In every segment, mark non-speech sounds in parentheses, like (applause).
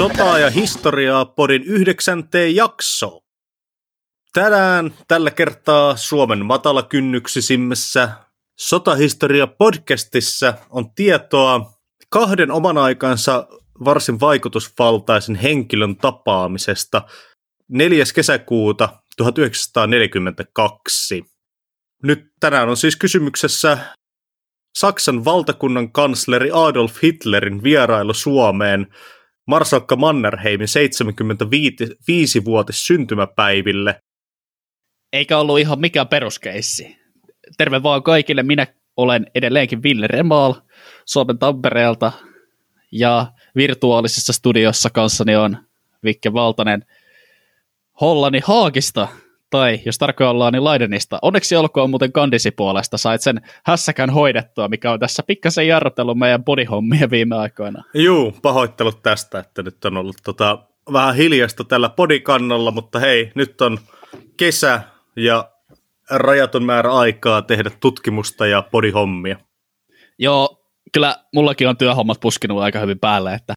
Sotaa ja historiaa podin yhdeksänteen jakso. Tänään tällä kertaa Suomen matalakynnyksisimmässä Sotahistoria podcastissa on tietoa kahden oman aikansa varsin vaikutusvaltaisen henkilön tapaamisesta 4. kesäkuuta 1942. Nyt tänään on siis kysymyksessä Saksan valtakunnan kansleri Adolf Hitlerin vierailu Suomeen Marsalkka Mannerheimin 75-vuotis syntymäpäiville. Eikä ollut ihan mikään peruskeissi. Terve vaan kaikille, minä olen edelleenkin Ville Remaal Suomen Tampereelta ja virtuaalisessa studiossa kanssani on Vikke Valtanen Hollani Haagista tai jos tarkoin ollaan, niin Laidenista. Onneksi olkoon muuten kandisi puolesta, sait sen hässäkän hoidettua, mikä on tässä pikkasen jarrutellut meidän bodyhommia viime aikoina. Juu, pahoittelut tästä, että nyt on ollut tota, vähän hiljasta tällä podikannalla, mutta hei, nyt on kesä ja rajaton määrä aikaa tehdä tutkimusta ja podihommia. Joo, kyllä mullakin on työhommat puskinut aika hyvin päälle, että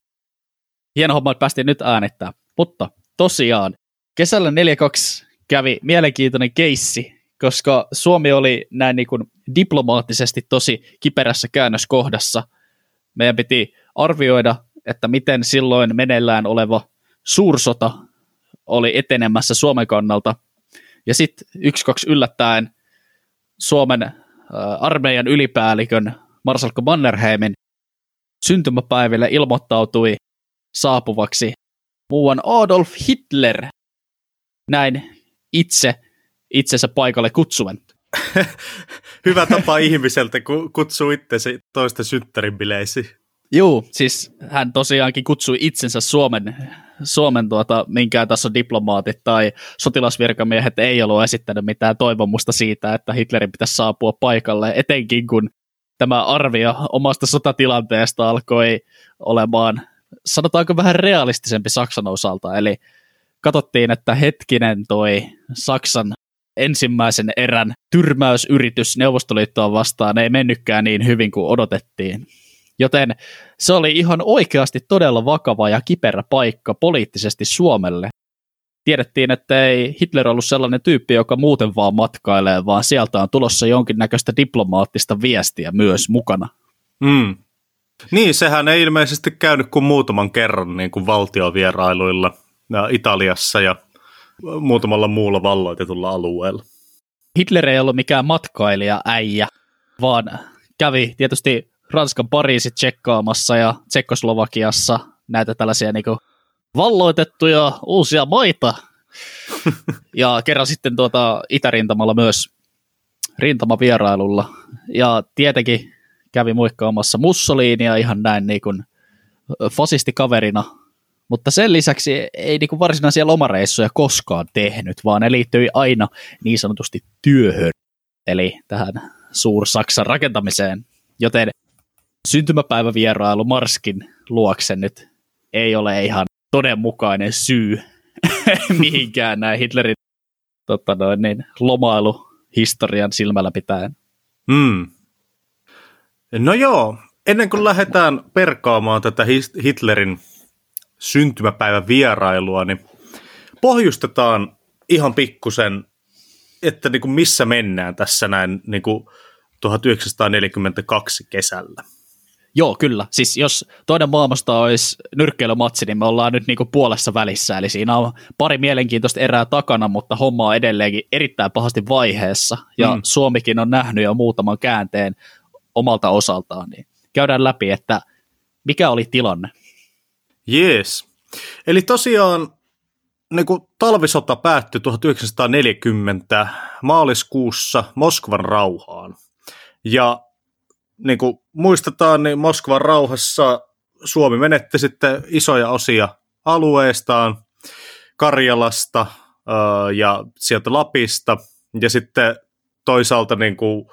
hieno homma, että päästiin nyt äänittää. Mutta tosiaan, kesällä 42 kävi mielenkiintoinen keissi, koska Suomi oli näin niin kuin diplomaattisesti tosi kiperässä käännöskohdassa. Meidän piti arvioida, että miten silloin meneillään oleva suursota oli etenemässä Suomen kannalta. Ja sitten yksi, kaksi yllättäen Suomen armeijan ylipäällikön Marsalkko Mannerheimin syntymäpäiville ilmoittautui saapuvaksi muuan Adolf Hitler. Näin itse itsensä paikalle kutsuen. (laughs) Hyvä tapa ihmiseltä kutsuu itsensä toista synttärin bileisiin. Joo, siis hän tosiaankin kutsui itsensä Suomen, Suomen tuota, minkään taso diplomaatit tai sotilasvirkamiehet ei ollut esittänyt mitään toivomusta siitä, että Hitlerin pitäisi saapua paikalle, etenkin kun tämä arvio omasta sotatilanteesta alkoi olemaan, sanotaanko vähän realistisempi Saksan osalta, eli katsottiin, että hetkinen toi Saksan ensimmäisen erän tyrmäysyritys Neuvostoliittoa vastaan ei mennytkään niin hyvin kuin odotettiin. Joten se oli ihan oikeasti todella vakava ja kiperä paikka poliittisesti Suomelle. Tiedettiin, että ei Hitler ollut sellainen tyyppi, joka muuten vaan matkailee, vaan sieltä on tulossa jonkinnäköistä diplomaattista viestiä myös mukana. Mm. Niin, sehän ei ilmeisesti käynyt kuin muutaman kerran niin kuin valtiovierailuilla Italiassa ja muutamalla muulla valloitetulla alueella. Hitler ei ollut mikään matkailija äijä, vaan kävi tietysti Ranskan Pariisit tsekkaamassa ja Tsekkoslovakiassa näitä tällaisia niin kuin valloitettuja uusia maita. (laughs) ja kerran sitten tuota Itärintamalla myös rintamavierailulla. Ja tietenkin kävi muikkaamassa Mussoliinia ihan näin niin kuin fasistikaverina mutta sen lisäksi ei niin kuin varsinaisia lomareissuja koskaan tehnyt, vaan ne liittyi aina niin sanotusti työhön, eli tähän Suur-Saksan rakentamiseen. Joten syntymäpäivävierailu Marskin luokse nyt ei ole ihan todenmukainen syy (laughs) mihinkään näin Hitlerin tota noin, niin, lomailuhistorian silmällä pitäen. Mm. No joo, ennen kuin lähdetään perkaamaan tätä Hitlerin syntymäpäivän vierailua, niin pohjustetaan ihan pikkusen, että niin kuin missä mennään tässä näin niin kuin 1942 kesällä. Joo, kyllä. Siis jos toinen maailmasta olisi nyrkkeilymatsi, niin me ollaan nyt niinku puolessa välissä. Eli siinä on pari mielenkiintoista erää takana, mutta homma on edelleenkin erittäin pahasti vaiheessa. Ja mm. Suomikin on nähnyt jo muutaman käänteen omalta osaltaan. Niin käydään läpi, että mikä oli tilanne. Jees. Eli tosiaan niin kuin talvisota päättyi 1940 maaliskuussa Moskvan rauhaan. Ja niin kuin muistetaan, niin Moskvan rauhassa Suomi menetti sitten isoja osia alueestaan, Karjalasta ja sieltä Lapista, ja sitten toisaalta niin kuin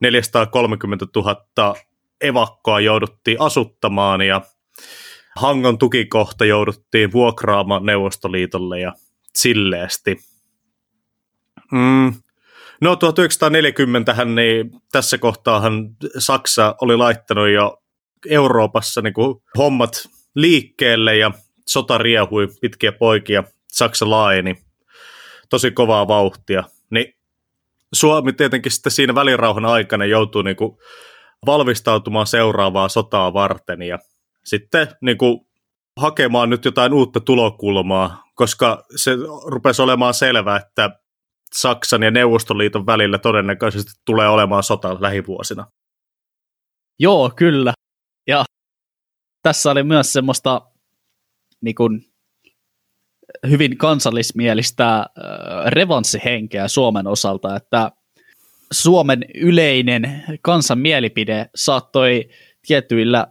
430 000 evakkoa jouduttiin asuttamaan, ja Hangon tukikohta jouduttiin vuokraamaan Neuvostoliitolle ja silleesti. Mm. No 1940 niin tässä kohtaahan Saksa oli laittanut jo Euroopassa niin kuin hommat liikkeelle ja sota riehui pitkiä poikia, Saksa laajeni tosi kovaa vauhtia, niin Suomi tietenkin sitten siinä välirauhan aikana joutuu niin kuin valmistautumaan seuraavaa sotaa varten ja sitten niin kuin hakemaan nyt jotain uutta tulokulmaa, koska se rupesi olemaan selvää, että Saksan ja Neuvostoliiton välillä todennäköisesti tulee olemaan sota lähivuosina. Joo, kyllä. Ja tässä oli myös semmoista niin kuin, hyvin kansallismielistä äh, revanssihenkeä Suomen osalta, että Suomen yleinen kansan mielipide saattoi tietyillä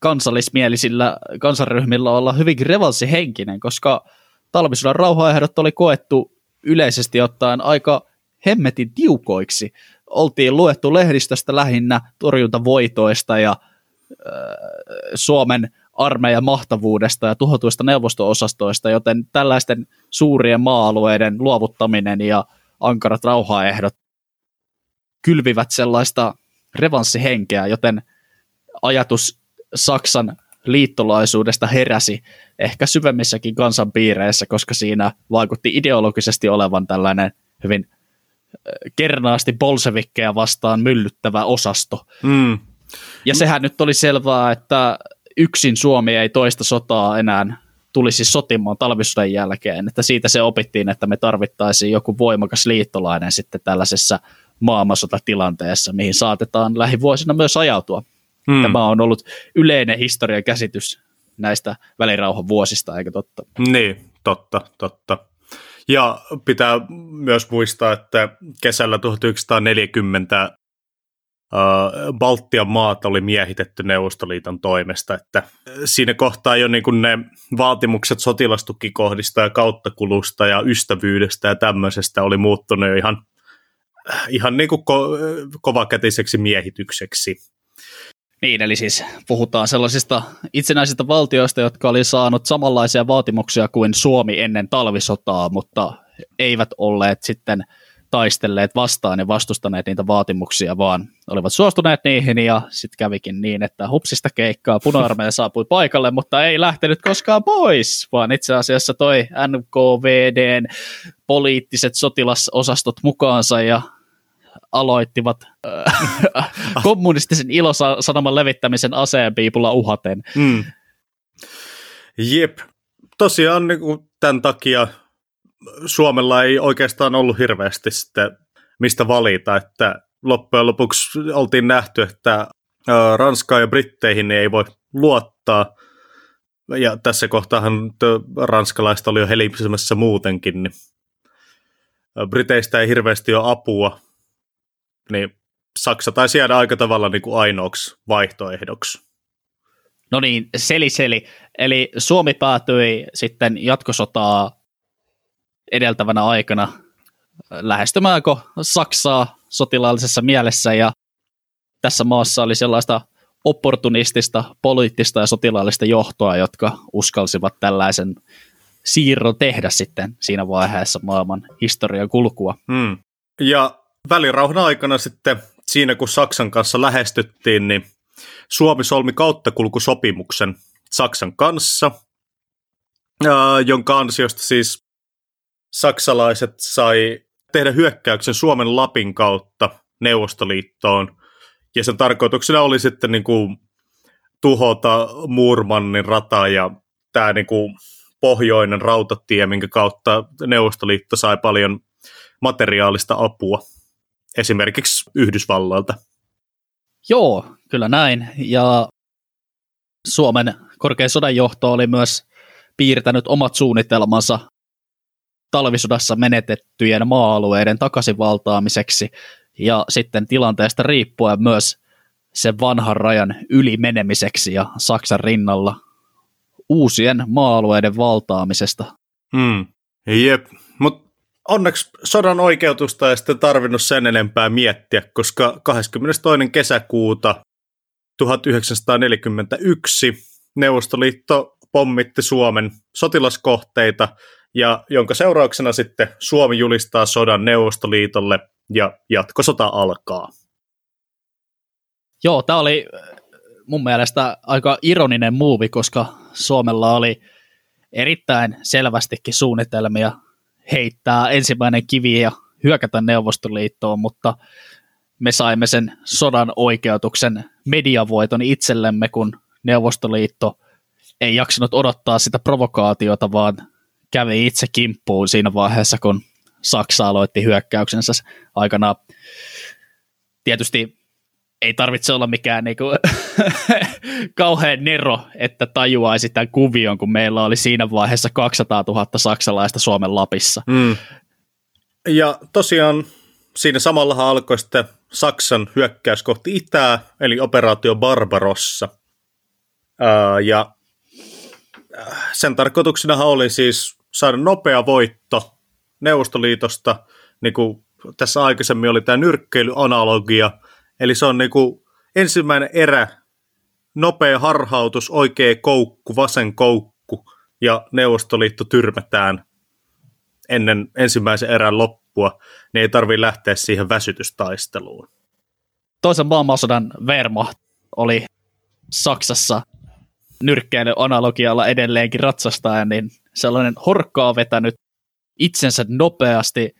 kansallismielisillä kansanryhmillä olla hyvinkin revanssihenkinen, koska talvisodan rauhaehdot oli koettu yleisesti ottaen aika hemmetin tiukoiksi. Oltiin luettu lehdistöstä lähinnä torjuntavoitoista ja äh, Suomen armeijan mahtavuudesta ja tuhotuista neuvosto-osastoista, joten tällaisten suurien maa-alueiden luovuttaminen ja ankarat rauhaehdot kylvivät sellaista revanssihenkeä, joten ajatus Saksan liittolaisuudesta heräsi ehkä syvemmissäkin kansanpiireissä, koska siinä vaikutti ideologisesti olevan tällainen hyvin kernaasti bolsevikkeja vastaan myllyttävä osasto. Mm. Ja sehän nyt oli selvää, että yksin Suomi ei toista sotaa enää tulisi sotimaan talvisodan jälkeen, että siitä se opittiin, että me tarvittaisiin joku voimakas liittolainen sitten tällaisessa maailmansotatilanteessa, mihin saatetaan lähivuosina myös ajautua. Hmm. Tämä on ollut yleinen historian käsitys näistä välirauhan vuosista, eikö totta? Niin, totta, totta. Ja pitää myös muistaa, että kesällä 1940 Baltian maat oli miehitetty Neuvostoliiton toimesta, että siinä kohtaa jo niin kuin ne vaatimukset sotilastukikohdista ja kauttakulusta ja ystävyydestä ja tämmöisestä oli muuttunut jo ihan, ihan niin kuin ko- kovakätiseksi miehitykseksi. Niin, eli siis puhutaan sellaisista itsenäisistä valtioista, jotka oli saanut samanlaisia vaatimuksia kuin Suomi ennen talvisotaa, mutta eivät olleet sitten taistelleet vastaan ja vastustaneet niitä vaatimuksia, vaan olivat suostuneet niihin ja sitten kävikin niin, että hupsista keikkaa puna saapui paikalle, mutta ei lähtenyt koskaan pois, vaan itse asiassa toi NKVDn poliittiset sotilasosastot mukaansa ja aloittivat äh, (laughs) kommunistisen ilosanoman levittämisen aseenpiipulla uhaten. Mm. Jep. Tosiaan niin kuin tämän takia Suomella ei oikeastaan ollut hirveästi sitten mistä valita, että loppujen lopuksi oltiin nähty, että Ranskaa ja Britteihin ei voi luottaa, ja tässä kohtaahan ranskalaista oli jo helisemässä muutenkin, niin Briteistä ei hirveästi ole apua, niin Saksa taisi jäädä aika tavalla niin kuin ainoaksi vaihtoehdoksi. No niin, seli seli. Eli Suomi päätyi sitten jatkosotaa edeltävänä aikana lähestymäänkö Saksaa sotilaallisessa mielessä ja tässä maassa oli sellaista opportunistista, poliittista ja sotilaallista johtoa, jotka uskalsivat tällaisen siirron tehdä sitten siinä vaiheessa maailman historian kulkua. Hmm. Ja välirauhan aikana sitten siinä, kun Saksan kanssa lähestyttiin, niin Suomi solmi kauttakulkusopimuksen Saksan kanssa, jonka ansiosta siis saksalaiset sai tehdä hyökkäyksen Suomen Lapin kautta Neuvostoliittoon. Ja sen tarkoituksena oli sitten niin kuin tuhota Murmannin rata ja tämä niin kuin pohjoinen rautatie, minkä kautta Neuvostoliitto sai paljon materiaalista apua esimerkiksi Yhdysvalloilta. Joo, kyllä näin. Ja Suomen korkein sodanjohto oli myös piirtänyt omat suunnitelmansa talvisodassa menetettyjen maa-alueiden takaisinvaltaamiseksi ja sitten tilanteesta riippuen myös sen vanhan rajan ylimenemiseksi ja Saksan rinnalla uusien maa-alueiden valtaamisesta. Hmm. Jep, mutta onneksi sodan oikeutusta ei sitten tarvinnut sen enempää miettiä, koska 22. kesäkuuta 1941 Neuvostoliitto pommitti Suomen sotilaskohteita ja jonka seurauksena sitten Suomi julistaa sodan Neuvostoliitolle ja jatkosota alkaa. Joo, tämä oli äh, mun mielestä aika ironinen muuvi, koska Suomella oli erittäin selvästikin suunnitelmia heittää ensimmäinen kivi ja hyökätä Neuvostoliittoon, mutta me saimme sen sodan oikeutuksen mediavoiton itsellemme, kun Neuvostoliitto ei jaksanut odottaa sitä provokaatiota, vaan kävi itse kimppuun siinä vaiheessa, kun Saksa aloitti hyökkäyksensä aikana. Tietysti ei tarvitse olla mikään niinku (laughs) kauhean nero, että tajuaisi tämän kuvion, kun meillä oli siinä vaiheessa 200 000 saksalaista Suomen Lapissa. Mm. Ja tosiaan siinä samallahan alkoi sitten Saksan hyökkäys kohti itää, eli operaatio Barbarossa. Ää, ja sen tarkoituksena oli siis saada nopea voitto Neuvostoliitosta, niin kuin tässä aikaisemmin oli tämä nyrkkeilyanalogia, eli se on niin kuin ensimmäinen erä, nopea harhautus, oikea koukku, vasen koukku, ja Neuvostoliitto tyrmätään ennen ensimmäisen erän loppua, niin ei tarvitse lähteä siihen väsytystaisteluun. Toisen maailmansodan Wehrmacht oli Saksassa nyrkkeilyanalogialla edelleenkin ratsastaen, niin sellainen horkkaa vetänyt itsensä nopeasti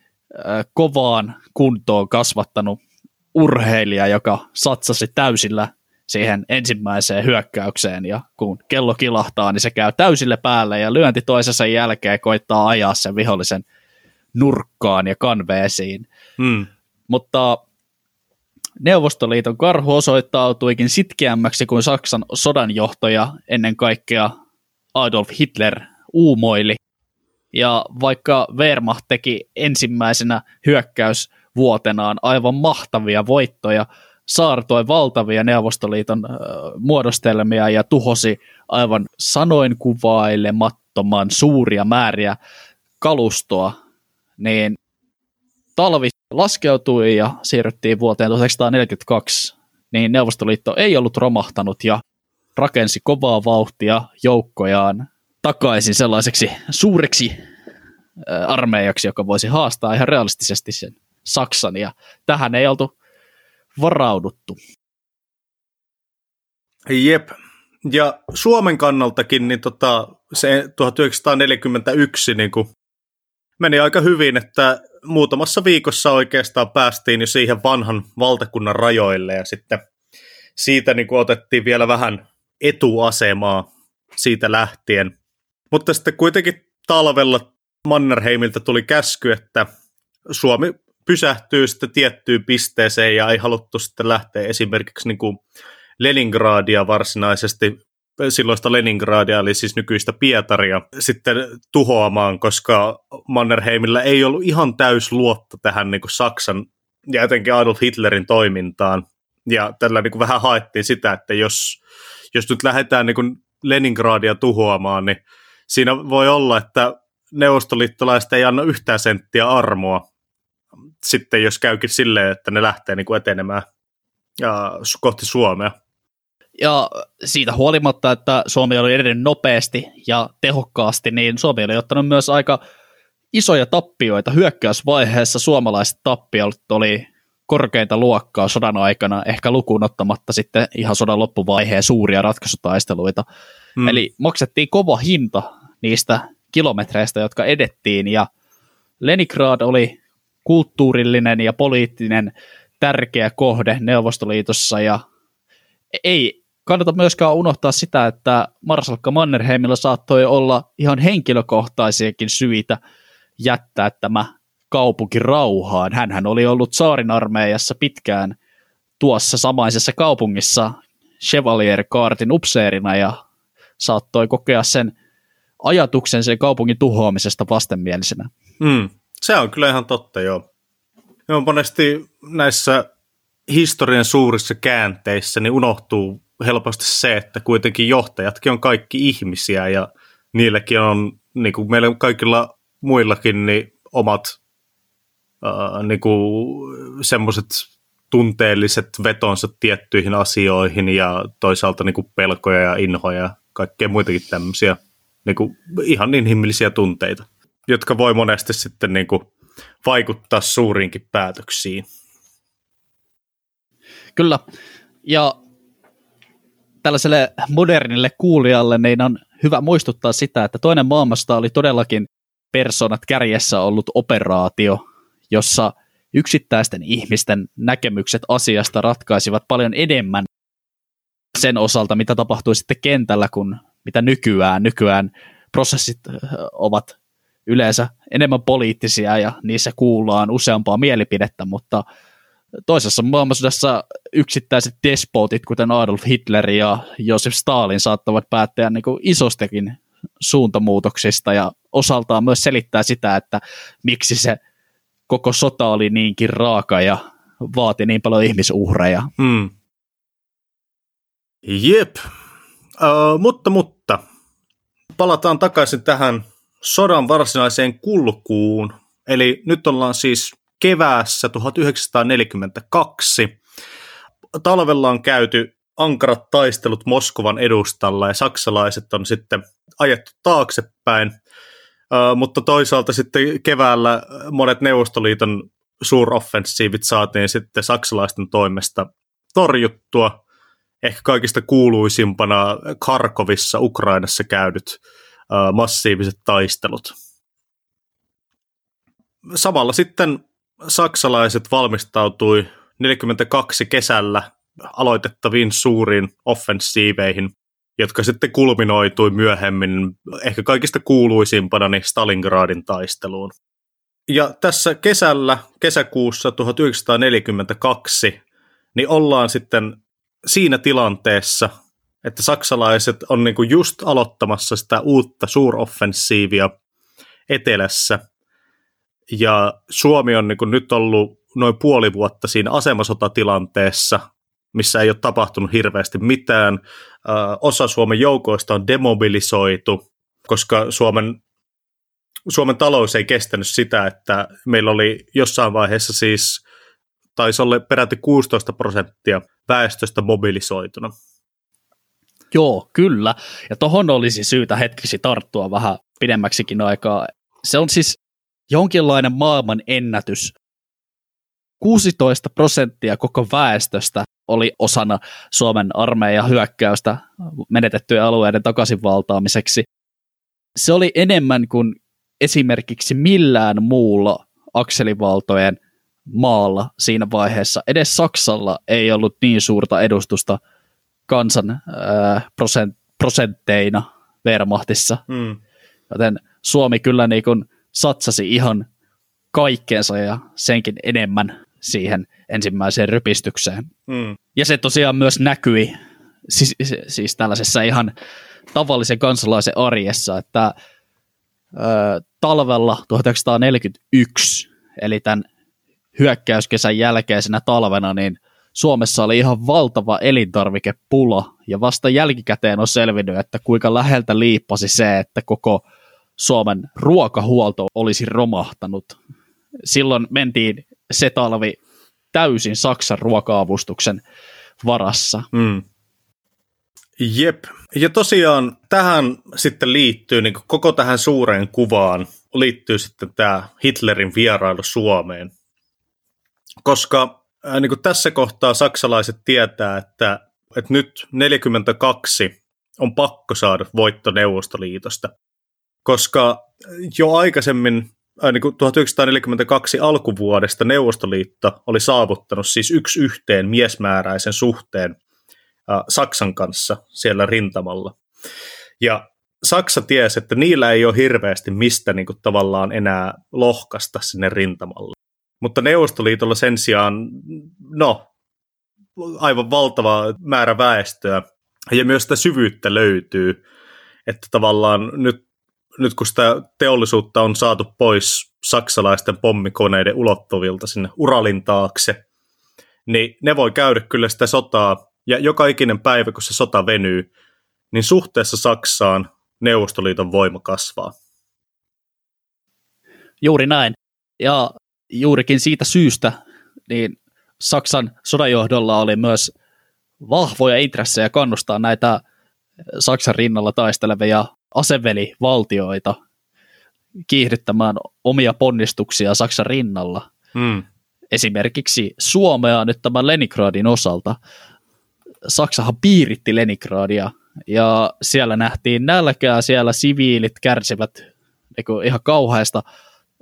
kovaan kuntoon kasvattanut urheilija, joka satsasi täysillä siihen ensimmäiseen hyökkäykseen ja kun kello kilahtaa, niin se käy täysille päälle ja lyönti toisensa jälkeen koittaa ajaa sen vihollisen nurkkaan ja kanveesiin. Hmm. Mutta Neuvostoliiton karhu osoittautuikin sitkeämmäksi kuin Saksan sodanjohtaja ennen kaikkea Adolf Hitler uumoili. Ja vaikka Wehrmacht teki ensimmäisenä hyökkäysvuotenaan aivan mahtavia voittoja, saartoi valtavia Neuvostoliiton äh, muodostelmia ja tuhosi aivan sanoin kuvailemattoman suuria määriä kalustoa, niin talvi laskeutui ja siirryttiin vuoteen 1942, niin Neuvostoliitto ei ollut romahtanut ja rakensi kovaa vauhtia joukkojaan takaisin sellaiseksi suureksi armeijaksi, joka voisi haastaa ihan realistisesti sen Saksan, ja tähän ei oltu varauduttu. Jep, ja Suomen kannaltakin niin tota, se 1941 niin kuin meni aika hyvin, että muutamassa viikossa oikeastaan päästiin jo siihen vanhan valtakunnan rajoille ja sitten siitä niin kuin otettiin vielä vähän etuasemaa siitä lähtien. Mutta sitten kuitenkin talvella Mannerheimiltä tuli käsky, että Suomi pysähtyy sitten tiettyyn pisteeseen ja ei haluttu sitten lähteä esimerkiksi niin kuin Leningradia varsinaisesti silloista Leningradia, eli siis nykyistä Pietaria, sitten tuhoamaan, koska Mannerheimillä ei ollut ihan täys luotto tähän niin kuin Saksan ja etenkin Adolf Hitlerin toimintaan. Ja tällä niin kuin vähän haettiin sitä, että jos, jos nyt lähdetään niin kuin Leningradia tuhoamaan, niin siinä voi olla, että neuvostoliittolaiset ei anna yhtään senttiä armoa sitten, jos käykin silleen, että ne lähtee niin kuin etenemään ja kohti Suomea. Ja siitä huolimatta, että Suomi oli edennyt nopeasti ja tehokkaasti, niin Suomi oli ottanut myös aika isoja tappioita. Hyökkäysvaiheessa suomalaiset tappiot oli korkeinta luokkaa sodan aikana, ehkä lukuun ottamatta sitten ihan sodan loppuvaiheen suuria ratkaisutaisteluita. Hmm. Eli maksettiin kova hinta niistä kilometreistä, jotka edettiin, ja Leningrad oli kulttuurillinen ja poliittinen tärkeä kohde Neuvostoliitossa, ja ei kannata myöskään unohtaa sitä, että Marsalkka Mannerheimilla saattoi olla ihan henkilökohtaisiakin syitä jättää tämä kaupunki rauhaan. Hänhän oli ollut saarin armeijassa pitkään tuossa samaisessa kaupungissa Chevalier Kaartin upseerina ja saattoi kokea sen ajatuksen sen kaupungin tuhoamisesta vastenmielisenä. Mm, se on kyllä ihan totta, joo. on monesti näissä historian suurissa käänteissä niin unohtuu helposti se, että kuitenkin johtajatkin on kaikki ihmisiä ja niilläkin on, niin kuin meillä kaikilla muillakin, niin omat äh, niin semmoiset tunteelliset vetonsa tiettyihin asioihin ja toisaalta niin kuin pelkoja ja inhoja ja kaikkea muitakin tämmöisiä niin kuin ihan inhimillisiä tunteita, jotka voi monesti sitten niin kuin vaikuttaa suuriinkin päätöksiin. Kyllä, ja tällaiselle modernille kuulijalle niin on hyvä muistuttaa sitä, että toinen maailmasta oli todellakin personat kärjessä ollut operaatio, jossa yksittäisten ihmisten näkemykset asiasta ratkaisivat paljon enemmän sen osalta, mitä tapahtui sitten kentällä, kuin mitä nykyään. Nykyään prosessit ovat yleensä enemmän poliittisia ja niissä kuullaan useampaa mielipidettä, mutta toisessa maailmansodassa yksittäiset despotit, kuten Adolf Hitler ja Josef Stalin, saattavat päättää niin isostakin suuntamuutoksista ja osaltaan myös selittää sitä, että miksi se koko sota oli niinkin raaka ja vaati niin paljon ihmisuhreja. Hmm. Jep, uh, mutta, mutta palataan takaisin tähän sodan varsinaiseen kulkuun. Eli nyt ollaan siis keväässä 1942. Talvella on käyty ankarat taistelut Moskovan edustalla ja saksalaiset on sitten ajettu taaksepäin, mutta toisaalta sitten keväällä monet Neuvostoliiton suuroffensiivit saatiin sitten saksalaisten toimesta torjuttua. Ehkä kaikista kuuluisimpana Karkovissa Ukrainassa käydyt massiiviset taistelut. Samalla sitten saksalaiset valmistautui 42 kesällä aloitettaviin suuriin offensiiveihin, jotka sitten kulminoitui myöhemmin ehkä kaikista kuuluisimpana niin Stalingradin taisteluun. Ja tässä kesällä, kesäkuussa 1942, niin ollaan sitten siinä tilanteessa, että saksalaiset on niin kuin just aloittamassa sitä uutta suuroffensiivia etelässä, ja Suomi on niin kuin nyt ollut noin puoli vuotta siinä asemasotatilanteessa, missä ei ole tapahtunut hirveästi mitään. osa Suomen joukoista on demobilisoitu, koska Suomen, Suomen talous ei kestänyt sitä, että meillä oli jossain vaiheessa siis, taisi olla peräti 16 prosenttia väestöstä mobilisoituna. Joo, kyllä. Ja tohon olisi syytä hetkeksi tarttua vähän pidemmäksikin aikaa. Se on siis jonkinlainen maailman ennätys. 16 prosenttia koko väestöstä oli osana Suomen armeijan hyökkäystä menetettyjen alueiden takaisinvaltaamiseksi. Se oli enemmän kuin esimerkiksi millään muulla akselivaltojen maalla siinä vaiheessa. Edes Saksalla ei ollut niin suurta edustusta kansan äh, prosent, prosentteina Wehrmachtissa. Mm. Joten Suomi kyllä niin kuin satsasi ihan kaikkeensa ja senkin enemmän siihen ensimmäiseen rypistykseen. Mm. Ja se tosiaan myös näkyi siis, siis tällaisessa ihan tavallisen kansalaisen arjessa, että ö, talvella 1941, eli tämän hyökkäyskesän jälkeisenä talvena, niin Suomessa oli ihan valtava elintarvikepula, ja vasta jälkikäteen on selvinnyt, että kuinka läheltä liippasi se, että koko Suomen ruokahuolto olisi romahtanut. Silloin mentiin se talvi täysin Saksan ruoka-avustuksen varassa. Mm. Jep. Ja tosiaan tähän sitten liittyy, niin koko tähän suureen kuvaan liittyy sitten tämä Hitlerin vierailu Suomeen. Koska äh, niin kuin tässä kohtaa saksalaiset tietää, että, että nyt 42 on pakko saada voitto Neuvostoliitosta koska jo aikaisemmin niin kuin 1942 alkuvuodesta Neuvostoliitto oli saavuttanut siis yksi yhteen miesmääräisen suhteen Saksan kanssa siellä rintamalla. Ja Saksa tiesi, että niillä ei ole hirveästi mistä niin kuin, tavallaan enää lohkasta sinne rintamalle. Mutta Neuvostoliitolla sen sijaan, no, aivan valtava määrä väestöä ja myös sitä syvyyttä löytyy, että tavallaan nyt nyt kun sitä teollisuutta on saatu pois saksalaisten pommikoneiden ulottuvilta sinne Uralin taakse, niin ne voi käydä kyllä sitä sotaa, ja joka ikinen päivä, kun se sota venyy, niin suhteessa Saksaan Neuvostoliiton voima kasvaa. Juuri näin. Ja juurikin siitä syystä, niin Saksan sodajohdolla oli myös vahvoja intressejä kannustaa näitä Saksan rinnalla taistelevia asevelivaltioita kiihdyttämään omia ponnistuksia Saksan rinnalla. Hmm. Esimerkiksi Suomea nyt tämän Leningradin osalta. Saksahan piiritti Leningradia ja siellä nähtiin nälkää, siellä siviilit kärsivät niin ihan kauheista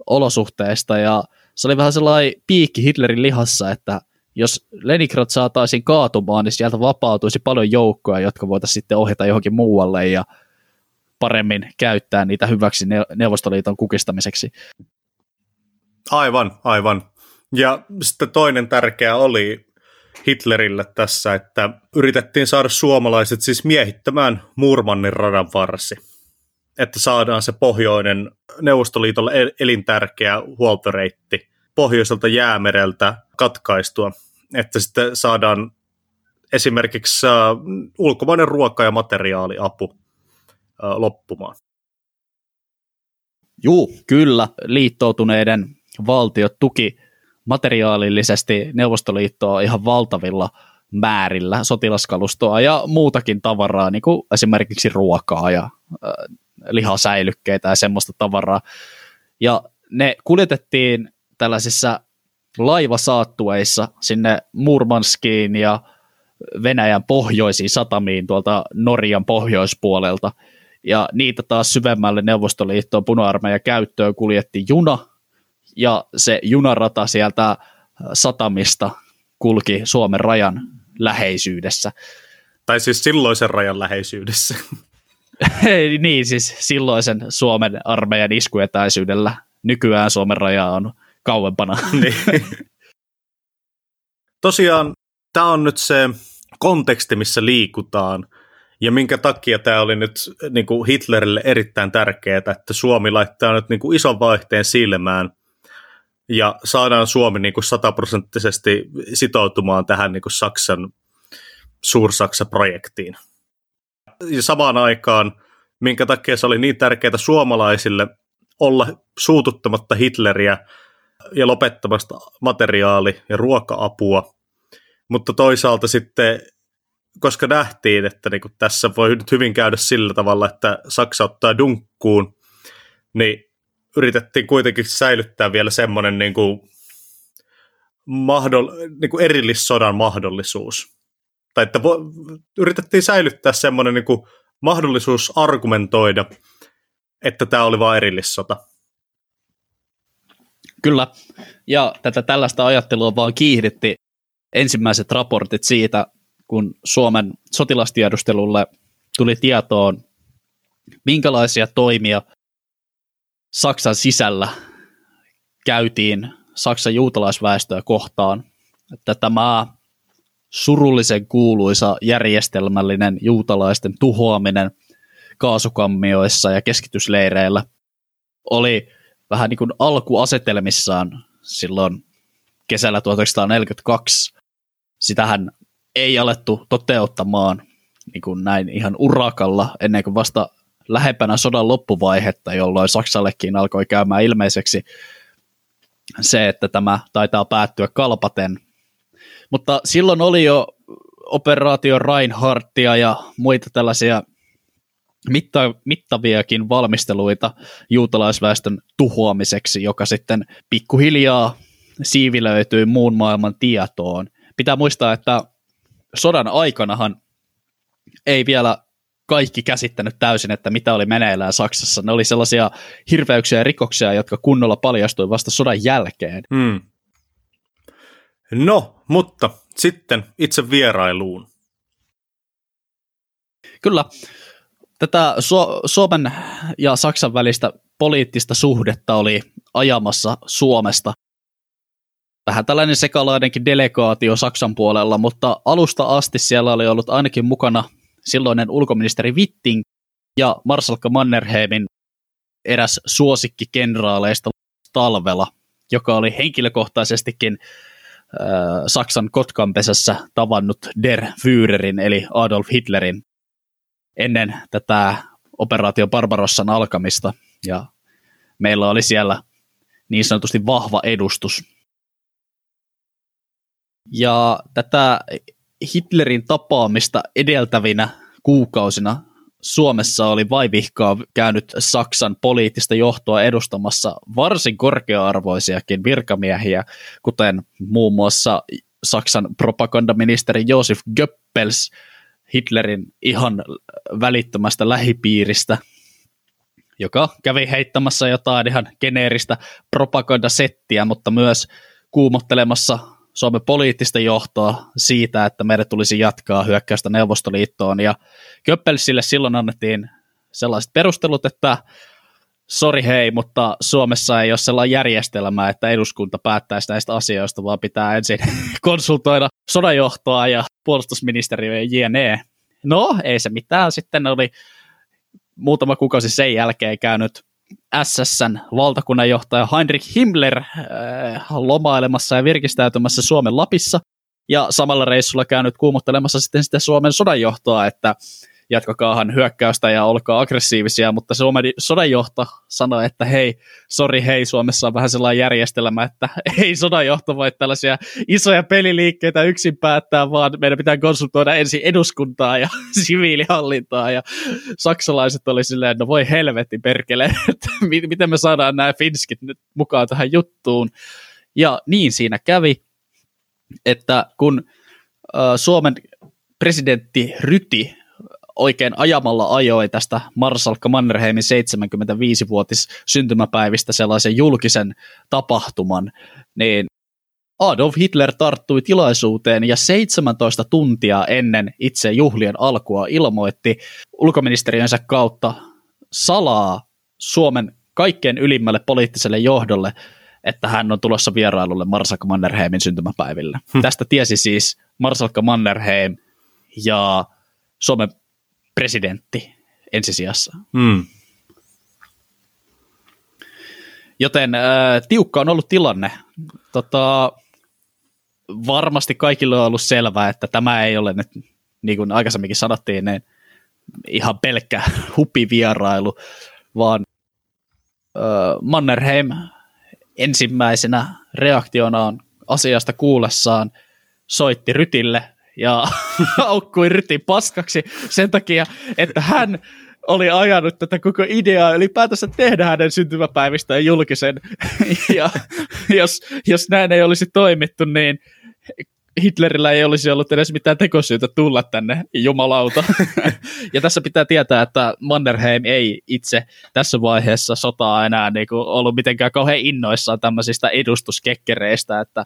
olosuhteista ja se oli vähän sellainen piikki Hitlerin lihassa, että jos Leningrad saataisiin kaatumaan, niin sieltä vapautuisi paljon joukkoja, jotka voitaisiin sitten ohjata johonkin muualle ja paremmin käyttää niitä hyväksi Neuvostoliiton kukistamiseksi. Aivan, aivan. Ja sitten toinen tärkeä oli Hitlerille tässä, että yritettiin saada suomalaiset siis miehittämään Murmannin radan varsi. Että saadaan se pohjoinen Neuvostoliitolle elintärkeä huoltoreitti pohjoiselta jäämereltä katkaistua, että sitten saadaan esimerkiksi ulkomainen ruoka- ja materiaaliapu loppumaan. Juu, kyllä. Liittoutuneiden valtiot tuki materiaalillisesti Neuvostoliittoa ihan valtavilla määrillä sotilaskalustoa ja muutakin tavaraa, niin kuin esimerkiksi ruokaa ja äh, lihasäilykkeitä ja semmoista tavaraa. Ja ne kuljetettiin tällaisissa laivasaattueissa sinne Murmanskiin ja Venäjän pohjoisiin satamiin tuolta Norjan pohjoispuolelta. Ja niitä taas syvemmälle Neuvostoliittoon puna käyttöön kuljetti juna, ja se junarata sieltä satamista kulki Suomen rajan läheisyydessä. Tai siis silloisen rajan läheisyydessä. Niin, siis silloisen Suomen armeijan iskuetäisyydellä. Nykyään Suomen raja on kauempana. (laughs) niin. Tosiaan tämä on nyt se konteksti, missä liikutaan, ja minkä takia tämä oli nyt niin kuin Hitlerille erittäin tärkeää, että Suomi laittaa nyt niin kuin ison vaihteen silmään ja saadaan Suomi niin kuin sataprosenttisesti sitoutumaan tähän niin kuin Saksan Suur-Saksa-projektiin. Ja samaan aikaan, minkä takia se oli niin tärkeää suomalaisille olla suututtamatta Hitleriä ja lopettamasta materiaali- ja ruoka-apua, mutta toisaalta sitten, koska nähtiin, että niin tässä voi nyt hyvin käydä sillä tavalla, että Saksa ottaa dunkkuun, niin yritettiin kuitenkin säilyttää vielä semmoinen niin kuin, mahdoll- niin kuin erillissodan mahdollisuus. Tai että vo- yritettiin säilyttää semmoinen niin kuin mahdollisuus argumentoida, että tämä oli vain erillissota. Kyllä, ja tätä tällaista ajattelua vaan kiihdytti ensimmäiset raportit siitä, kun Suomen sotilastiedustelulle tuli tietoon, minkälaisia toimia Saksan sisällä käytiin Saksan juutalaisväestöä kohtaan, että tämä surullisen kuuluisa järjestelmällinen juutalaisten tuhoaminen kaasukammioissa ja keskitysleireillä oli vähän niin kuin alkuasetelmissaan silloin kesällä 1942. Sitähän ei alettu toteuttamaan niin kuin näin ihan urakalla ennen kuin vasta lähempänä sodan loppuvaihetta, jolloin Saksallekin alkoi käymään ilmeiseksi se, että tämä taitaa päättyä kalpaten. Mutta silloin oli jo operaatio Reinhardtia ja muita tällaisia mitta, mittaviakin valmisteluita juutalaisväestön tuhoamiseksi, joka sitten pikkuhiljaa siivilöityi muun maailman tietoon. Pitää muistaa, että sodan aikanahan ei vielä kaikki käsittänyt täysin, että mitä oli meneillään Saksassa. Ne oli sellaisia hirveyksiä ja rikoksia, jotka kunnolla paljastui vasta sodan jälkeen. Hmm. No, mutta sitten itse vierailuun. Kyllä. Tätä Su- Suomen ja Saksan välistä poliittista suhdetta oli ajamassa Suomesta vähän tällainen sekalaidenkin delegaatio Saksan puolella, mutta alusta asti siellä oli ollut ainakin mukana silloinen ulkoministeri Witting ja Marsalkka Mannerheimin eräs suosikki kenraaleista talvella, joka oli henkilökohtaisestikin Saksan Kotkanpesässä tavannut Der Führerin eli Adolf Hitlerin ennen tätä operaatio Barbarossan alkamista ja meillä oli siellä niin sanotusti vahva edustus. Ja tätä Hitlerin tapaamista edeltävinä kuukausina Suomessa oli vaivihkaa käynyt Saksan poliittista johtoa edustamassa varsin korkea-arvoisiakin virkamiehiä, kuten muun muassa Saksan propagandaministeri Josef Goebbels Hitlerin ihan välittömästä lähipiiristä, joka kävi heittämässä jotain ihan geneeristä propagandasettiä, mutta myös kuumottelemassa Suomen poliittista johtoa siitä, että meidän tulisi jatkaa hyökkäystä Neuvostoliittoon. Ja Goebbelsille silloin annettiin sellaiset perustelut, että sori hei, mutta Suomessa ei ole sellainen järjestelmä, että eduskunta päättäisi näistä asioista, vaan pitää ensin (laughs) konsultoida sodanjohtoa ja puolustusministeriö ja jne. No, ei se mitään. Sitten oli muutama kuukausi sen jälkeen käynyt SSN valtakunnanjohtaja Heinrich Himmler äh, lomailemassa ja virkistäytymässä Suomen Lapissa, ja samalla reissulla käynyt kuumottelemassa sitten sitä Suomen sodanjohtoa, että jatkakaahan hyökkäystä ja olkaa aggressiivisia, mutta Suomen sodanjohto sanoi, että hei, sori hei, Suomessa on vähän sellainen järjestelmä, että (laughs) ei sodanjohto voi tällaisia isoja peliliikkeitä yksin päättää, vaan meidän pitää konsultoida ensin eduskuntaa ja (laughs) siviilihallintaa, ja saksalaiset oli silleen, no voi helvetti perkele, (laughs) että miten me saadaan nämä finskit nyt mukaan tähän juttuun. Ja niin siinä kävi, että kun Suomen presidentti Ryti oikein ajamalla ajoi tästä Marsalkka Mannerheimin 75-vuotis syntymäpäivistä sellaisen julkisen tapahtuman, niin Adolf Hitler tarttui tilaisuuteen ja 17 tuntia ennen itse juhlien alkua ilmoitti ulkoministeriönsä kautta salaa Suomen kaikkein ylimmälle poliittiselle johdolle, että hän on tulossa vierailulle Marsalkka Mannerheimin syntymäpäiville. Hm. Tästä tiesi siis Marsalkka Mannerheim ja Suomen presidentti ensisijassa. Mm. Joten äh, tiukka on ollut tilanne. Tota, varmasti kaikille on ollut selvää, että tämä ei ole nyt, niin kuin aikaisemminkin sanottiin, niin ihan pelkkä (laughs) hupivierailu, vaan äh, Mannerheim ensimmäisenä reaktionaan asiasta kuullessaan soitti Rytille ja (laughs) aukkui rytin paskaksi sen takia, että hän oli ajanut tätä koko ideaa ylipäätänsä tehdä hänen syntymäpäivistään julkisen. (laughs) ja jos, jos näin ei olisi toimittu, niin Hitlerillä ei olisi ollut edes mitään tekosyytä tulla tänne, jumalauta. (laughs) ja tässä pitää tietää, että Mannerheim ei itse tässä vaiheessa sotaa enää niin kuin ollut mitenkään kauhean innoissaan tämmöisistä edustuskekkereistä, että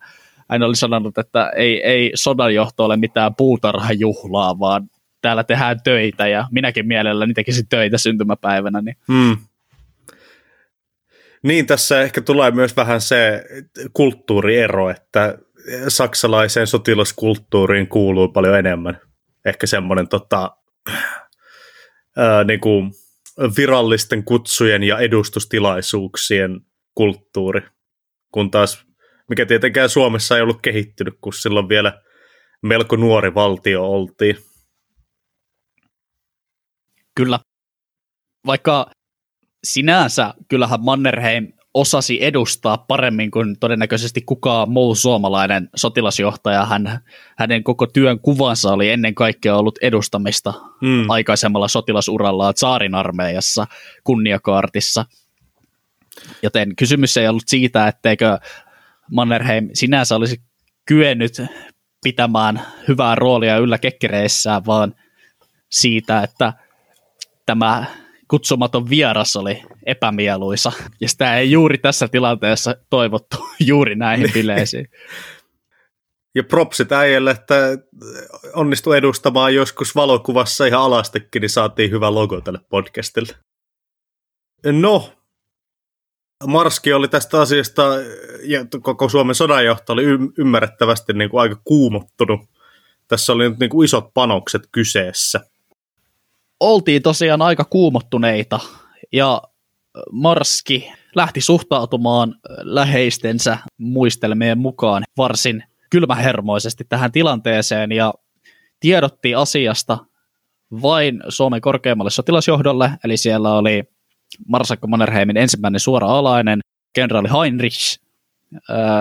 hän oli sanonut, että ei, ei sodanjohto ole mitään puutarhajuhlaa, vaan täällä tehdään töitä ja minäkin mielelläni tekisin töitä syntymäpäivänä. Niin. Hmm. Niin, tässä ehkä tulee myös vähän se kulttuuriero, että saksalaiseen sotilaskulttuuriin kuuluu paljon enemmän. Ehkä semmoinen tota, ää, niin kuin virallisten kutsujen ja edustustilaisuuksien kulttuuri, kun taas mikä tietenkään Suomessa ei ollut kehittynyt, kun silloin vielä melko nuori valtio oltiin. Kyllä. Vaikka sinänsä kyllähän Mannerheim osasi edustaa paremmin kuin todennäköisesti kukaan muu suomalainen sotilasjohtaja. Hän, hänen koko työn kuvansa oli ennen kaikkea ollut edustamista mm. aikaisemmalla sotilasurallaan Tsaarin armeijassa kunniakaartissa. Joten kysymys ei ollut siitä, etteikö Mannerheim sinänsä olisi kyennyt pitämään hyvää roolia yllä kekkereissään, vaan siitä, että tämä kutsumaton vieras oli epämieluisa, ja sitä ei juuri tässä tilanteessa toivottu (laughs) juuri näihin niin. bileisiin. Ja propsit äijälle, että onnistui edustamaan joskus valokuvassa ihan alastekin, niin saatiin hyvä logo tälle podcastille. No, Marski oli tästä asiasta ja koko Suomen sodanjohto oli ymmärrettävästi niin kuin aika kuumottunut. Tässä oli nyt niin kuin isot panokset kyseessä. Oltiin tosiaan aika kuumottuneita ja Marski lähti suhtautumaan läheistensä muistelmien mukaan varsin kylmähermoisesti tähän tilanteeseen ja tiedotti asiasta vain Suomen korkeammalle sotilasjohdolle, eli siellä oli Marsakko Mannerheimin ensimmäinen suora alainen, kenraali Heinrich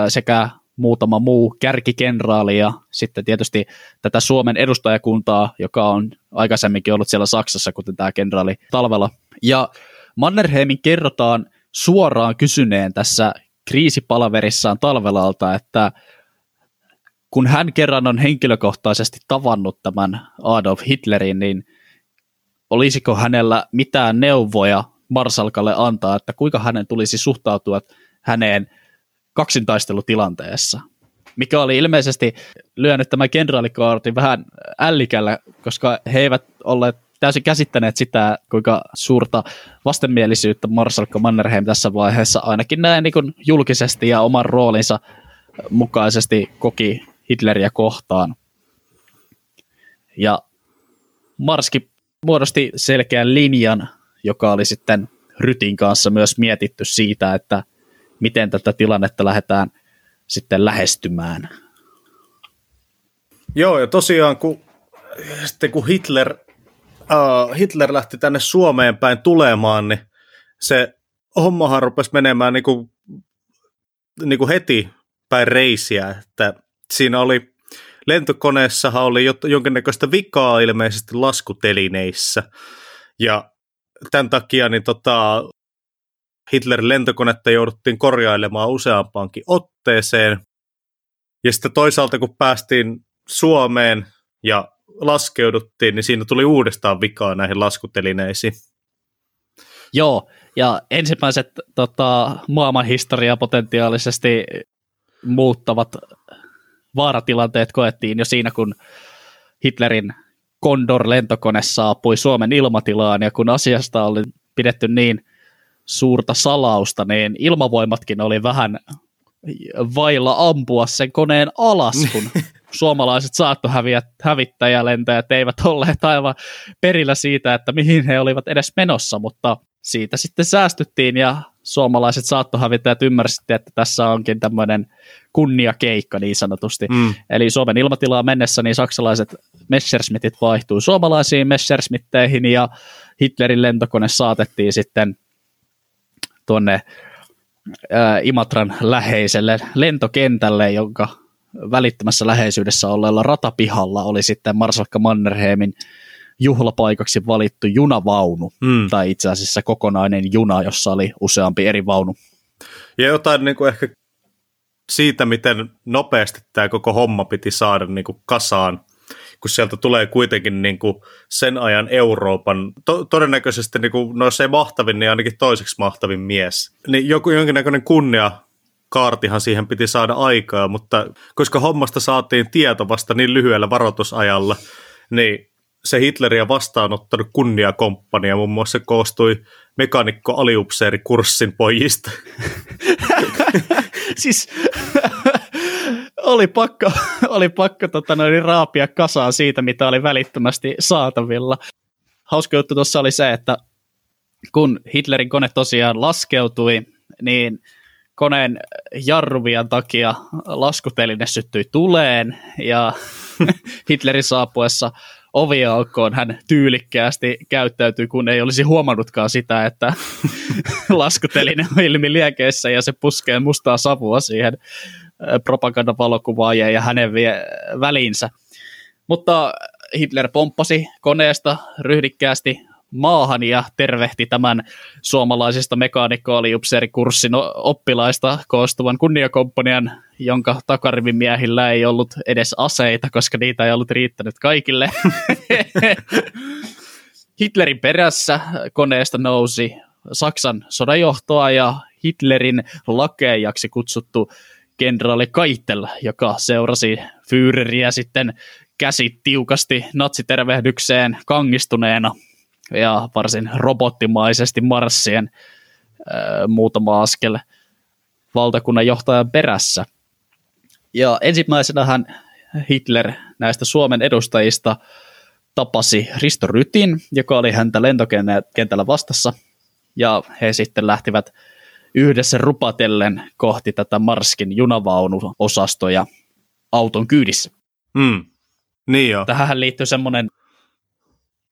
sekä muutama muu kärkikenraali ja sitten tietysti tätä Suomen edustajakuntaa, joka on aikaisemminkin ollut siellä Saksassa, kuten tämä kenraali Talvela. Ja Mannerheimin kerrotaan suoraan kysyneen tässä kriisipalaverissaan Talvelalta, että kun hän kerran on henkilökohtaisesti tavannut tämän Adolf Hitlerin, niin olisiko hänellä mitään neuvoja Marsalkalle antaa, että kuinka hänen tulisi suhtautua häneen kaksintaistelutilanteessa? Mikä oli ilmeisesti lyönyt tämä kenraalikaarti vähän ällikällä, koska he eivät olleet täysin käsittäneet sitä, kuinka suurta vastenmielisyyttä Marsalkka Mannerheim tässä vaiheessa ainakin näin niin julkisesti ja oman roolinsa mukaisesti koki Hitleriä kohtaan. Ja Marski muodosti selkeän linjan, joka oli sitten Rytin kanssa myös mietitty siitä, että miten tätä tilannetta lähdetään sitten lähestymään. Joo, ja tosiaan kun, sitten kun Hitler, uh, Hitler lähti tänne Suomeen päin tulemaan, niin se hommahan rupesi menemään niin kuin, niin kuin heti päin reisiä, että siinä oli lentokoneessahan oli jonkinnäköistä vikaa ilmeisesti laskutelineissä, ja tämän takia niin tota, Hitlerin lentokonetta jouduttiin korjailemaan useampaankin otteeseen. Ja sitten toisaalta kun päästiin Suomeen ja laskeuduttiin, niin siinä tuli uudestaan vikaa näihin laskutelineisiin. Joo, ja ensimmäiset tota, maailmanhistoriaa potentiaalisesti muuttavat vaaratilanteet koettiin jo siinä, kun Hitlerin Condor-lentokone saapui Suomen ilmatilaan, ja kun asiasta oli pidetty niin suurta salausta, niin ilmavoimatkin oli vähän vailla ampua sen koneen alas, kun (laughs) suomalaiset saattohävittäjälentäjät eivät olleet aivan perillä siitä, että mihin he olivat edes menossa, mutta siitä sitten säästyttiin ja suomalaiset saattohävittäjät ymmärsivät, että tässä onkin tämmöinen kunniakeikka niin sanotusti. Mm. Eli Suomen ilmatilaa mennessä niin saksalaiset Messerschmittit vaihtui suomalaisiin Messerschmitteihin ja Hitlerin lentokone saatettiin sitten tuonne ää, Imatran läheiselle lentokentälle, jonka välittömässä läheisyydessä olleella ratapihalla oli sitten Marsalkka Mannerheimin juhlapaikaksi valittu junavaunu, mm. tai itse asiassa kokonainen juna, jossa oli useampi eri vaunu. Ja jotain niin kuin ehkä siitä, miten nopeasti tämä koko homma piti saada niin kuin kasaan, kun sieltä tulee kuitenkin niin kuin sen ajan Euroopan, to- todennäköisesti niin kuin, no se mahtavin, niin ainakin toiseksi mahtavin mies. Niin joku jonkinnäköinen kunnia kaartihan siihen piti saada aikaa, mutta koska hommasta saatiin tieto vasta niin lyhyellä varoitusajalla, niin se Hitleriä vastaanottanut kunniakomppania muun muassa koostui mekanikko aliupseeri kurssin pojista. (laughs) siis (laughs) oli pakko, oli pakko tota, noin, raapia kasaan siitä, mitä oli välittömästi saatavilla. Hauska juttu tuossa oli se, että kun Hitlerin kone tosiaan laskeutui, niin koneen jarruvian takia laskuteline syttyi tuleen ja (laughs) Hitlerin saapuessa oviaukkoon hän tyylikkäästi käyttäytyi, kun ei olisi huomannutkaan sitä, että (laughs) laskuteline on ilmi liekeissä ja se puskee mustaa savua siihen propagandavalokuvaajien ja hänen vie väliinsä. Mutta Hitler pomppasi koneesta ryhdikkäästi maahan ja tervehti tämän suomalaisista mekaanikkoaliupseerikurssin oppilaista koostuvan kunniakomppanian, jonka takarivin miehillä ei ollut edes aseita, koska niitä ei ollut riittänyt kaikille. (laughs) Hitlerin perässä koneesta nousi Saksan sodajohtoa ja Hitlerin lakejaksi kutsuttu kenraali Kaitel, joka seurasi Führeriä sitten käsit tiukasti natsitervehdykseen kangistuneena ja varsin robottimaisesti marssien ää, muutama askel valtakunnan johtajan perässä. Ja ensimmäisenä hän Hitler näistä Suomen edustajista tapasi Risto Rytin, joka oli häntä lentokentällä vastassa, ja he sitten lähtivät yhdessä rupatellen kohti tätä Marskin junavaunuosastoja auton kyydissä. Mm. Niin jo. Tähän liittyy semmoinen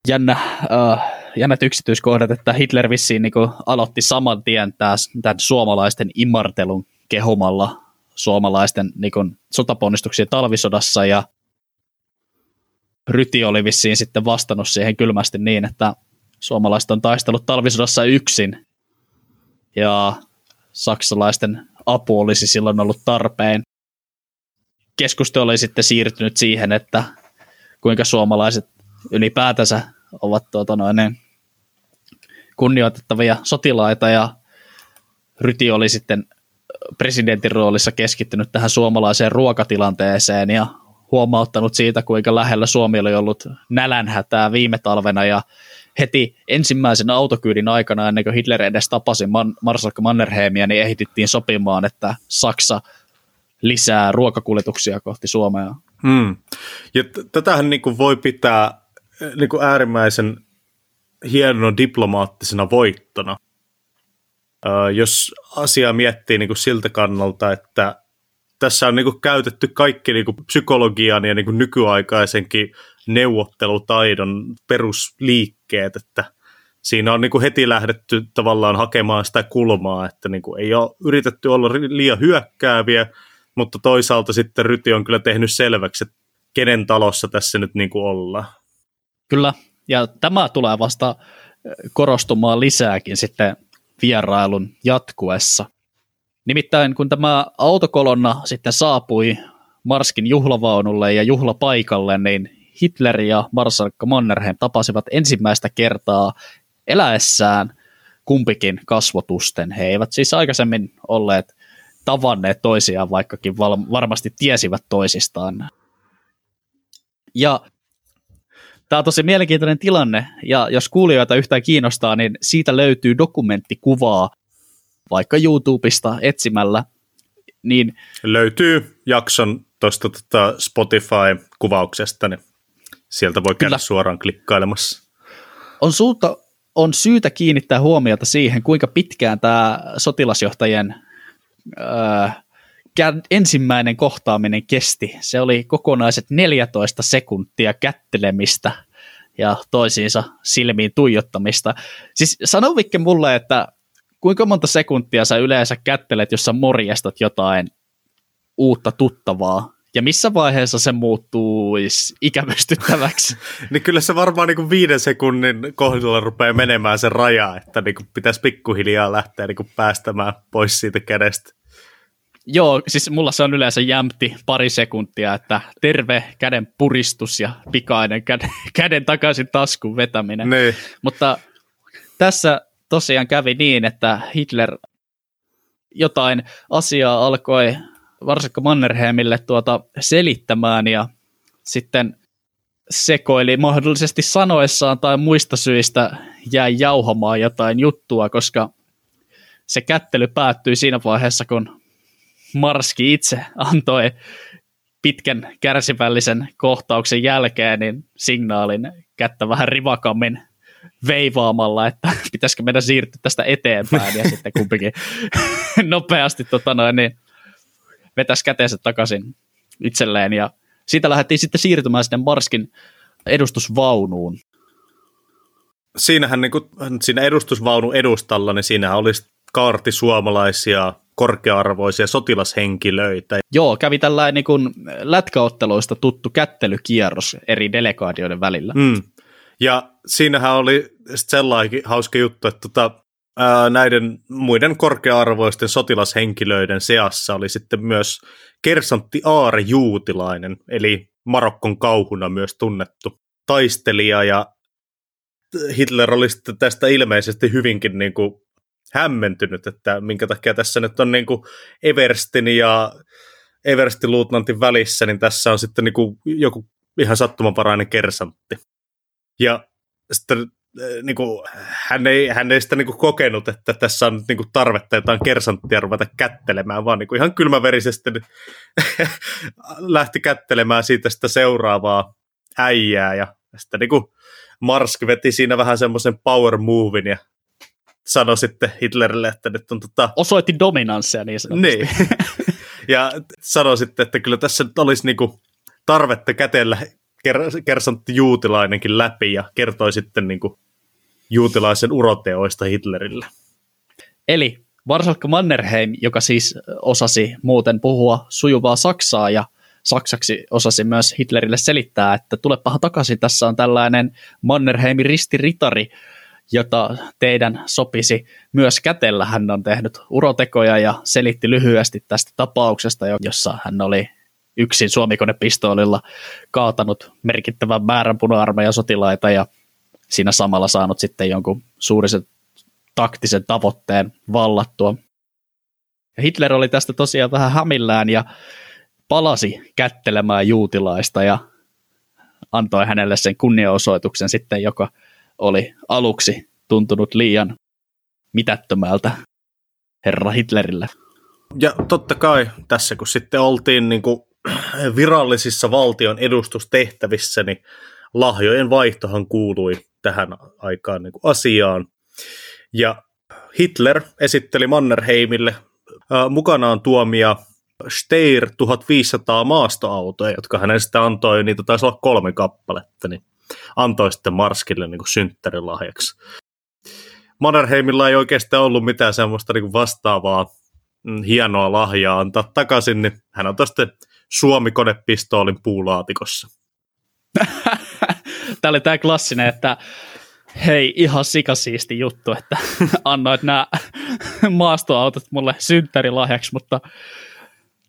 jännä, uh, jännät yksityiskohdat, että Hitler vissiin niin aloitti saman tien tämän suomalaisten imartelun kehumalla suomalaisten niin sotaponnistuksia talvisodassa ja Ryti oli vissiin sitten vastannut siihen kylmästi niin, että suomalaiset on taistellut talvisodassa yksin ja saksalaisten apu olisi silloin ollut tarpeen. keskustelu oli sitten siirtynyt siihen, että kuinka suomalaiset ylipäätänsä ovat tuota noin, kunnioitettavia sotilaita ja Ryti oli sitten presidentin roolissa keskittynyt tähän suomalaiseen ruokatilanteeseen ja huomauttanut siitä, kuinka lähellä Suomi oli ollut nälänhätää viime talvena ja heti ensimmäisen autokyydin aikana, ennen kuin Hitler edes tapasi Man- Marsalkka Mannerheimia, niin ehdittiin sopimaan, että Saksa lisää ruokakuljetuksia kohti Suomea. Hmm. Ja t- tätähän niin kuin voi pitää niin kuin äärimmäisen hienona diplomaattisena voittona. Jos asia miettii niin kuin siltä kannalta, että tässä on niin kuin käytetty kaikki niin kuin psykologian ja niin kuin nykyaikaisenkin neuvottelutaidon perusliikkeet, että siinä on niin kuin heti lähdetty tavallaan hakemaan sitä kulmaa, että niin kuin ei ole yritetty olla liian hyökkääviä, mutta toisaalta sitten Ryti on kyllä tehnyt selväksi, että kenen talossa tässä nyt niin kuin ollaan. Kyllä, ja tämä tulee vasta korostumaan lisääkin sitten vierailun jatkuessa. Nimittäin kun tämä autokolonna sitten saapui Marskin juhlavaunulle ja juhlapaikalle, niin Hitler ja Marsalkka Mannerheim tapasivat ensimmäistä kertaa eläessään kumpikin kasvotusten. He eivät siis aikaisemmin olleet tavanneet toisiaan, vaikkakin varmasti tiesivät toisistaan. Ja tämä on tosi mielenkiintoinen tilanne, ja jos kuulijoita yhtään kiinnostaa, niin siitä löytyy dokumenttikuvaa vaikka YouTubesta etsimällä. Niin, löytyy jakson tuosta tota Spotify-kuvauksesta, niin sieltä voi käydä kyllä. suoraan klikkailemassa. On, suutta, on syytä kiinnittää huomiota siihen, kuinka pitkään tämä sotilasjohtajien äh, ensimmäinen kohtaaminen kesti. Se oli kokonaiset 14 sekuntia kättelemistä ja toisiinsa silmiin tuijottamista. Siis sano Vikke mulle, että kuinka monta sekuntia sä yleensä kättelet, jos sä morjestat jotain uutta tuttavaa, ja missä vaiheessa se muuttuu ikävystyttäväksi? (laughs) niin kyllä se varmaan niin kuin viiden sekunnin kohdalla rupeaa menemään se raja, että niin kuin pitäisi pikkuhiljaa lähteä niin kuin päästämään pois siitä kädestä. Joo, siis mulla se on yleensä jämpti pari sekuntia, että terve käden puristus ja pikainen käden, (laughs) käden takaisin taskun vetäminen. Niin. Mutta tässä tosiaan kävi niin, että Hitler jotain asiaa alkoi varsinkin Mannerheimille tuota selittämään ja sitten sekoili mahdollisesti sanoessaan tai muista syistä jäi jauhamaan jotain juttua, koska se kättely päättyi siinä vaiheessa, kun Marski itse antoi pitkän kärsivällisen kohtauksen jälkeen niin signaalin kättä vähän rivakammin veivaamalla, että (laughs) pitäisikö meidän siirtyä tästä eteenpäin, ja sitten kumpikin (laughs) nopeasti tota noin, niin vetäisi käteensä takaisin itselleen, ja siitä lähdettiin sitten siirtymään sinne Marskin edustusvaunuun. Siinähän niin kuin, siinä edustusvaunun edustalla, niin siinähän olisi kaarti suomalaisia korkea-arvoisia sotilashenkilöitä. Joo, kävi tällainen niin kuin lätkäotteluista tuttu kättelykierros eri delegaatioiden välillä. Mm. Ja siinähän oli sellainen hauska juttu, että tota, ää, näiden muiden korkea-arvoisten sotilashenkilöiden seassa oli sitten myös kersantti Aare Juutilainen, eli Marokkon kauhuna myös tunnettu taistelija, ja Hitler oli sitten tästä ilmeisesti hyvinkin niin kuin hämmentynyt, että minkä takia tässä nyt on niin kuin Everstin ja Everstin luutnantin välissä, niin tässä on sitten niin kuin joku ihan sattumanvarainen kersantti. Ja sitten eh, niin kuin, hän, ei, hän ei sitä niin kuin kokenut, että tässä on niin kuin tarvetta jotain kersanttia ruveta kättelemään, vaan niin kuin ihan kylmäverisesti (laughs) lähti kättelemään siitä sitä seuraavaa äijää ja sitten niin kuin Marsk veti siinä vähän semmoisen power movin ja sanoi sitten Hitlerille, että nyt on tota... Osoitti dominanssia niin sanotusti. Niin. ja sanoi sitten, että kyllä tässä nyt olisi niinku tarvetta kätellä ker- kersantti Juutilainenkin läpi ja kertoi sitten niinku Juutilaisen uroteoista Hitlerille. Eli Varsalkka Mannerheim, joka siis osasi muuten puhua sujuvaa saksaa ja saksaksi osasi myös Hitlerille selittää, että tulepahan takaisin, tässä on tällainen Mannerheimin ristiritari, jota teidän sopisi myös kätellä. Hän on tehnyt urotekoja ja selitti lyhyesti tästä tapauksesta, jossa hän oli yksin suomikonepistoolilla kaatanut merkittävän määrän puna sotilaita ja siinä samalla saanut sitten jonkun suurisen taktisen tavoitteen vallattua. Ja Hitler oli tästä tosiaan vähän hämillään ja palasi kättelemään juutilaista ja antoi hänelle sen kunniaosoituksen sitten, joka oli aluksi tuntunut liian mitättömältä herra Hitlerille. Ja totta kai tässä kun sitten oltiin niin kuin (clears throat) virallisissa valtion edustustehtävissä, niin lahjojen vaihtohan kuului tähän aikaan niin kuin asiaan. Ja Hitler esitteli Mannerheimille mukanaan tuomia Steyr 1500 maastoautoja, jotka hänen sitten antoi, niitä taisi olla kolme kappaletta, niin antoi sitten Marskille niin kuin synttärilahjaksi. Mannerheimilla ei oikeastaan ollut mitään semmoista niin kuin vastaavaa mm, hienoa lahjaa antaa takaisin, niin hän on sitten Suomi-konepistoolin puulaatikossa. (laughs) Tämä oli tämä klassinen, että hei, ihan sikasiisti juttu, että (laughs) annoit nämä maastoautot mulle synttärilahjaksi, mutta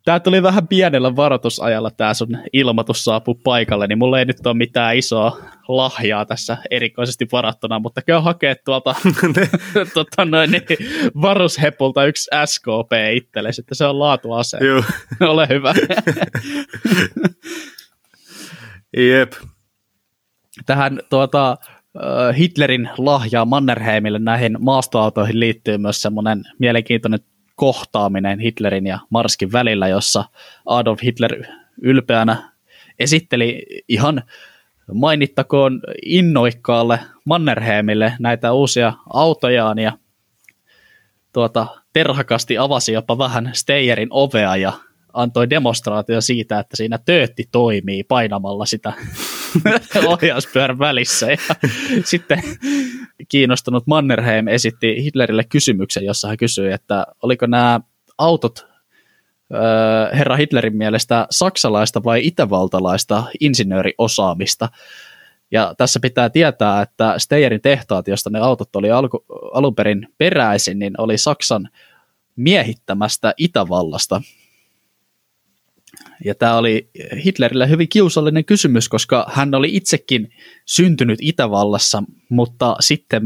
Tämä tuli vähän pienellä varoitusajalla tämä sun ilmoitus saapuu paikalle, niin mulla ei nyt ole mitään isoa lahjaa tässä erikoisesti varattuna, mutta käy hakea tuolta (laughs) tota noin, niin, varushepulta yksi SKP itsellesi, että se on laatuase. (laughs) Ole hyvä. (laughs) Jep. Tähän tuota, Hitlerin lahjaa Mannerheimille näihin maastoautoihin liittyy myös semmoinen mielenkiintoinen kohtaaminen Hitlerin ja Marskin välillä, jossa Adolf Hitler ylpeänä esitteli ihan mainittakoon innoikkaalle Mannerheimille näitä uusia autojaan ja tuota, terhakasti avasi jopa vähän Steyerin ovea ja antoi demonstraatio siitä, että siinä töötti toimii painamalla sitä (laughs) ohjauspyörän välissä. Ja sitten kiinnostunut Mannerheim esitti Hitlerille kysymyksen, jossa hän kysyi, että oliko nämä autot herra Hitlerin mielestä saksalaista vai itävaltalaista insinööriosaamista. Ja tässä pitää tietää, että Steyerin tehtaat, josta ne autot oli alku, alun perin peräisin, niin oli Saksan miehittämästä Itävallasta. Ja tämä oli Hitlerille hyvin kiusallinen kysymys, koska hän oli itsekin syntynyt Itävallassa, mutta sitten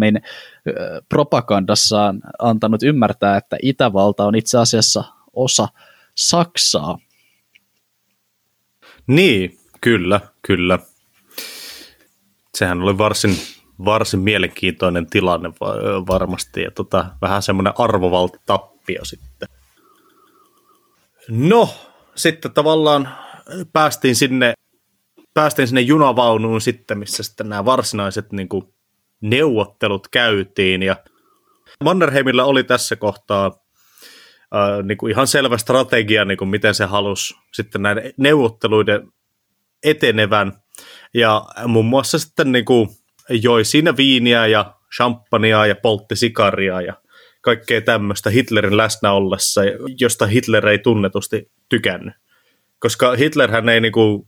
propagandassaan antanut ymmärtää, että Itävalta on itse asiassa osa Saksaa. Niin, kyllä, kyllä. Sehän oli varsin, varsin mielenkiintoinen tilanne varmasti ja tota, vähän semmoinen arvovaltatappio sitten. No, sitten tavallaan päästiin sinne, päästiin sinne junavaunuun sitten, missä sitten nämä varsinaiset niin kuin, neuvottelut käytiin. Ja Mannerheimilla oli tässä kohtaa ää, niin kuin ihan selvä strategia, niin kuin miten se halusi sitten näiden neuvotteluiden etenevän. Ja muun muassa sitten niin kuin, joi siinä viiniä ja champagnea ja poltti sikaria ja kaikkea tämmöistä Hitlerin läsnä ollessa, josta Hitler ei tunnetusti tykännyt. Koska Hitlerhän ei niinku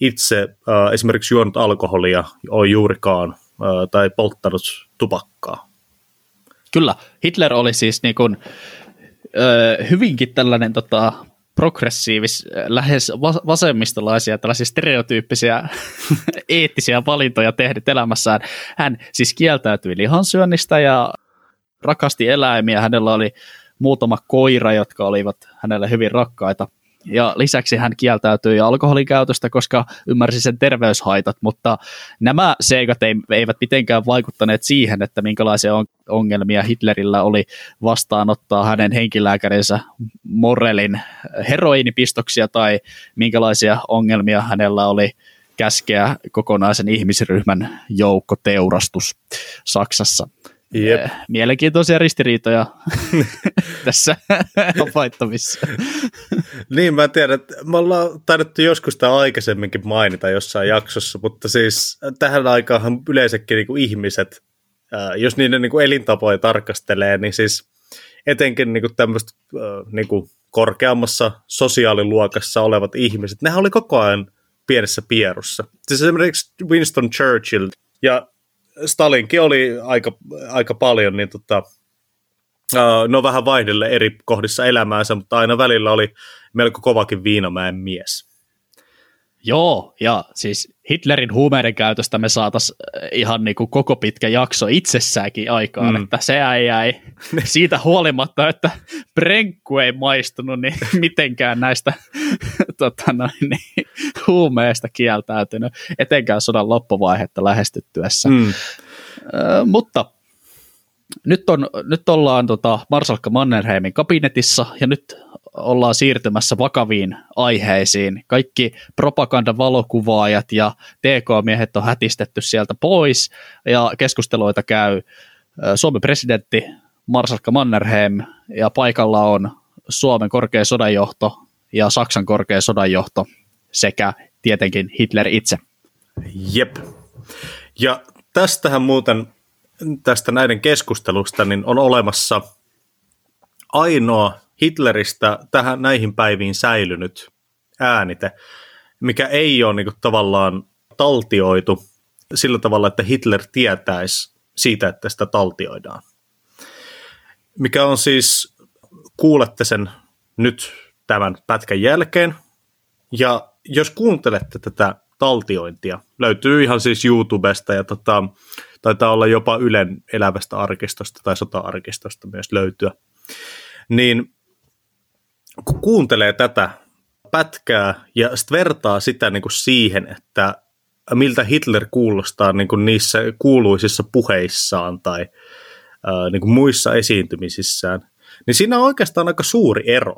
itse äh, esimerkiksi juonut alkoholia ole juurikaan äh, tai polttanut tupakkaa. Kyllä, Hitler oli siis niin kuin, äh, hyvinkin tällainen tota, progressiivis, lähes vasemmistolaisia, tällaisia stereotyyppisiä (laughs) eettisiä valintoja tehnyt elämässään. Hän siis kieltäytyi lihansyönnistä ja rakasti eläimiä. Hänellä oli muutama koira, jotka olivat hänelle hyvin rakkaita. Ja lisäksi hän kieltäytyi alkoholin käytöstä, koska ymmärsi sen terveyshaitat, mutta nämä seikat eivät mitenkään vaikuttaneet siihen, että minkälaisia ongelmia Hitlerillä oli vastaanottaa hänen henkilääkärinsä Morelin heroinipistoksia tai minkälaisia ongelmia hänellä oli käskeä kokonaisen ihmisryhmän joukkoteurastus Saksassa. Jep. Eh, mielenkiintoisia ristiriitoja (laughs) tässä havaittamissa. niin, mä tiedän, että me ollaan taidettu joskus tämä aikaisemminkin mainita jossain jaksossa, mutta siis tähän aikaan yleensäkin niin kuin ihmiset, jos niiden niin kuin elintapoja tarkastelee, niin siis etenkin niin kuin tämmöistä niin kuin korkeammassa sosiaaliluokassa olevat ihmiset, nehän oli koko ajan pienessä pierussa. Siis esimerkiksi Winston Churchill ja Stalinkin oli aika, aika paljon, niin tota, no vähän vaihdelle eri kohdissa elämäänsä, mutta aina välillä oli melko kovakin viinamäen mies. Joo, ja siis Hitlerin huumeiden käytöstä me saataisiin äh, ihan niin kuin koko pitkä jakso itsessäänkin aikaan, mm. että se jäi (laughs) siitä huolimatta, että prenkku ei maistunut, niin (laughs) mitenkään näistä (laughs) tota noin, niin, huumeista kieltäytynyt, etenkään sodan loppuvaihetta lähestyttyessä. Mm. Äh, mutta nyt, on, nyt ollaan tota Marsalkka Mannerheimin kabinetissa ja nyt ollaan siirtymässä vakaviin aiheisiin. Kaikki propagandavalokuvaajat ja TK-miehet on hätistetty sieltä pois ja keskusteluita käy Suomen presidentti Marsalkka Mannerheim ja paikalla on Suomen korkea sodanjohto ja Saksan korkea sodanjohto sekä tietenkin Hitler itse. Jep. Ja tästähän muuten tästä näiden keskustelusta niin on olemassa ainoa Hitleristä tähän näihin päiviin säilynyt äänite, mikä ei ole niin kuin, tavallaan taltioitu sillä tavalla, että Hitler tietäisi siitä, että sitä taltioidaan. Mikä on siis, kuulette sen nyt tämän pätkän jälkeen, ja jos kuuntelette tätä taltiointia, löytyy ihan siis YouTubesta ja tota, taitaa olla jopa Ylen elävästä arkistosta tai sota-arkistosta myös löytyä, niin kun kuuntelee tätä pätkää ja sitten vertaa sitä niin kuin siihen, että miltä Hitler kuulostaa niin kuin niissä kuuluisissa puheissaan tai niin kuin muissa esiintymisissään, niin siinä on oikeastaan aika suuri ero.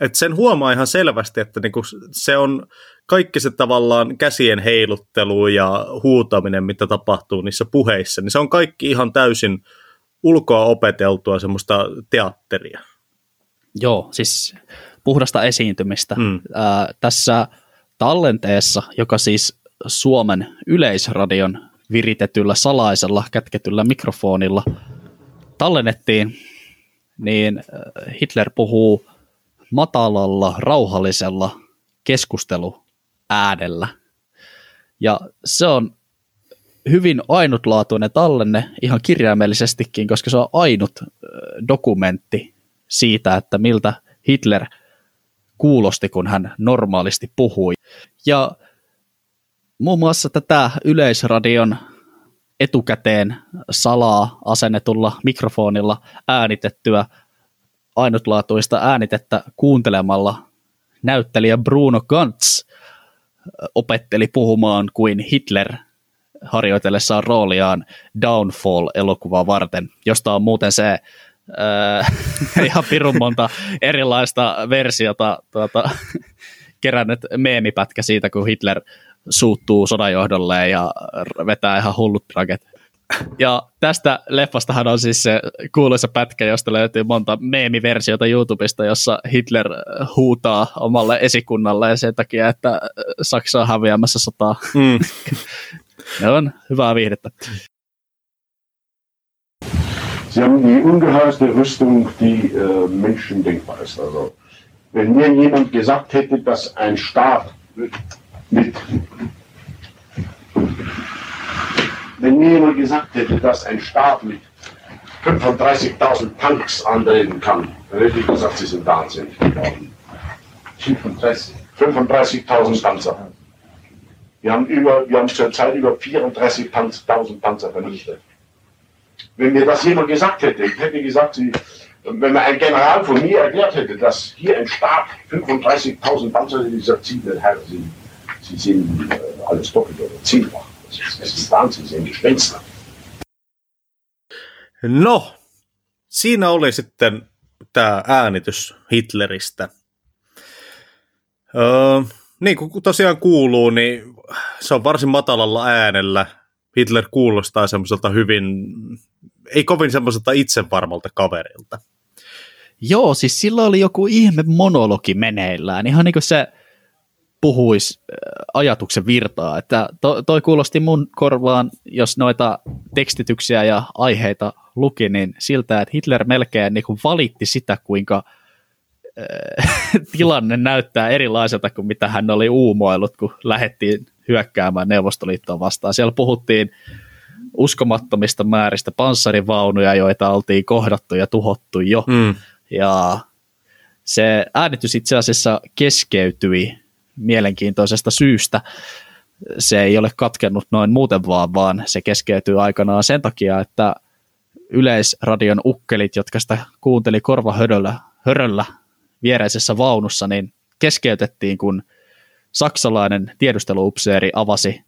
Et sen huomaa ihan selvästi, että niinku se on kaikki se tavallaan käsien heiluttelu ja huutaminen, mitä tapahtuu niissä puheissa, niin se on kaikki ihan täysin ulkoa opeteltua semmoista teatteria. Joo, siis puhdasta esiintymistä. Mm. Ää, tässä tallenteessa, joka siis Suomen yleisradion viritetyllä salaisella kätketyllä mikrofonilla tallennettiin, niin Hitler puhuu matalalla, rauhallisella keskusteluäänellä. Ja se on hyvin ainutlaatuinen tallenne ihan kirjaimellisestikin, koska se on ainut dokumentti siitä, että miltä Hitler kuulosti, kun hän normaalisti puhui. Ja muun muassa tätä Yleisradion etukäteen salaa asennetulla mikrofonilla äänitettyä ainutlaatuista äänitettä kuuntelemalla näyttelijä Bruno Gantz opetteli puhumaan kuin Hitler harjoitellessaan rooliaan Downfall-elokuvaa varten, josta on muuten se (laughs) ihan pirun monta erilaista versiota tuota, kerännyt meemipätkä siitä, kun Hitler suuttuu sodanjohdolle ja vetää ihan hullut traget. Ja tästä leffastahan on siis se kuuluisa pätkä, josta löytyy monta meemiversiota YouTubesta, jossa Hitler huutaa omalle esikunnalle ja sen takia, että Saksa on häviämässä sotaa. Mm. (laughs) ne on hyvää viihdettä. Sie haben die ungeheurste Rüstung, die äh, Menschen denkbar ist. Also, wenn mir jemand gesagt hätte, dass ein Staat mit wenn mir jemand gesagt hätte, dass ein Staat mit 35.000 Tanks antreten kann, dann hätte ich gesagt, sie sind wahnsinnig geworden. 35.000 35 Panzer. Wir haben, über, wir haben zurzeit über 34.000 Panzer vernichtet. Wenn mir das jemand gesagt hätte, ich hätte gesagt, sie, wenn mir ein General von mir erklärt hätte, dass hier ein Staat 35.000 Panzer, ich gesagt, Sie, Herr, Sie, Sie sind äh, alles doppelt oder zehnfach. No, siinä oli sitten tämä äänitys Hitleristä. Öö, niin kuin tosiaan kuuluu, niin se on varsin matalalla äänellä. Hitler kuulostaa semmoiselta hyvin, ei kovin semmoiselta itsevarmalta kaverilta. Joo, siis sillä oli joku ihme monologi meneillään. Ihan niin kuin se puhuisi äh, ajatuksen virtaa. Että to, toi kuulosti mun korvaan, jos noita tekstityksiä ja aiheita luki, niin siltä, että Hitler melkein niin kuin valitti sitä, kuinka äh, (laughs) tilanne näyttää erilaiselta kuin mitä hän oli uumoillut, kun lähdettiin hyökkäämään Neuvostoliittoa vastaan. Siellä puhuttiin uskomattomista määristä panssarivaunuja, joita oltiin kohdattu ja tuhottu jo. Mm. Ja se äänitys itse asiassa keskeytyi mielenkiintoisesta syystä. Se ei ole katkennut noin muuten vaan, vaan se keskeytyy aikanaan sen takia, että yleisradion ukkelit, jotka sitä kuunteli korvahöröllä höröllä viereisessä vaunussa, niin keskeytettiin, kun saksalainen tiedusteluupseeri avasi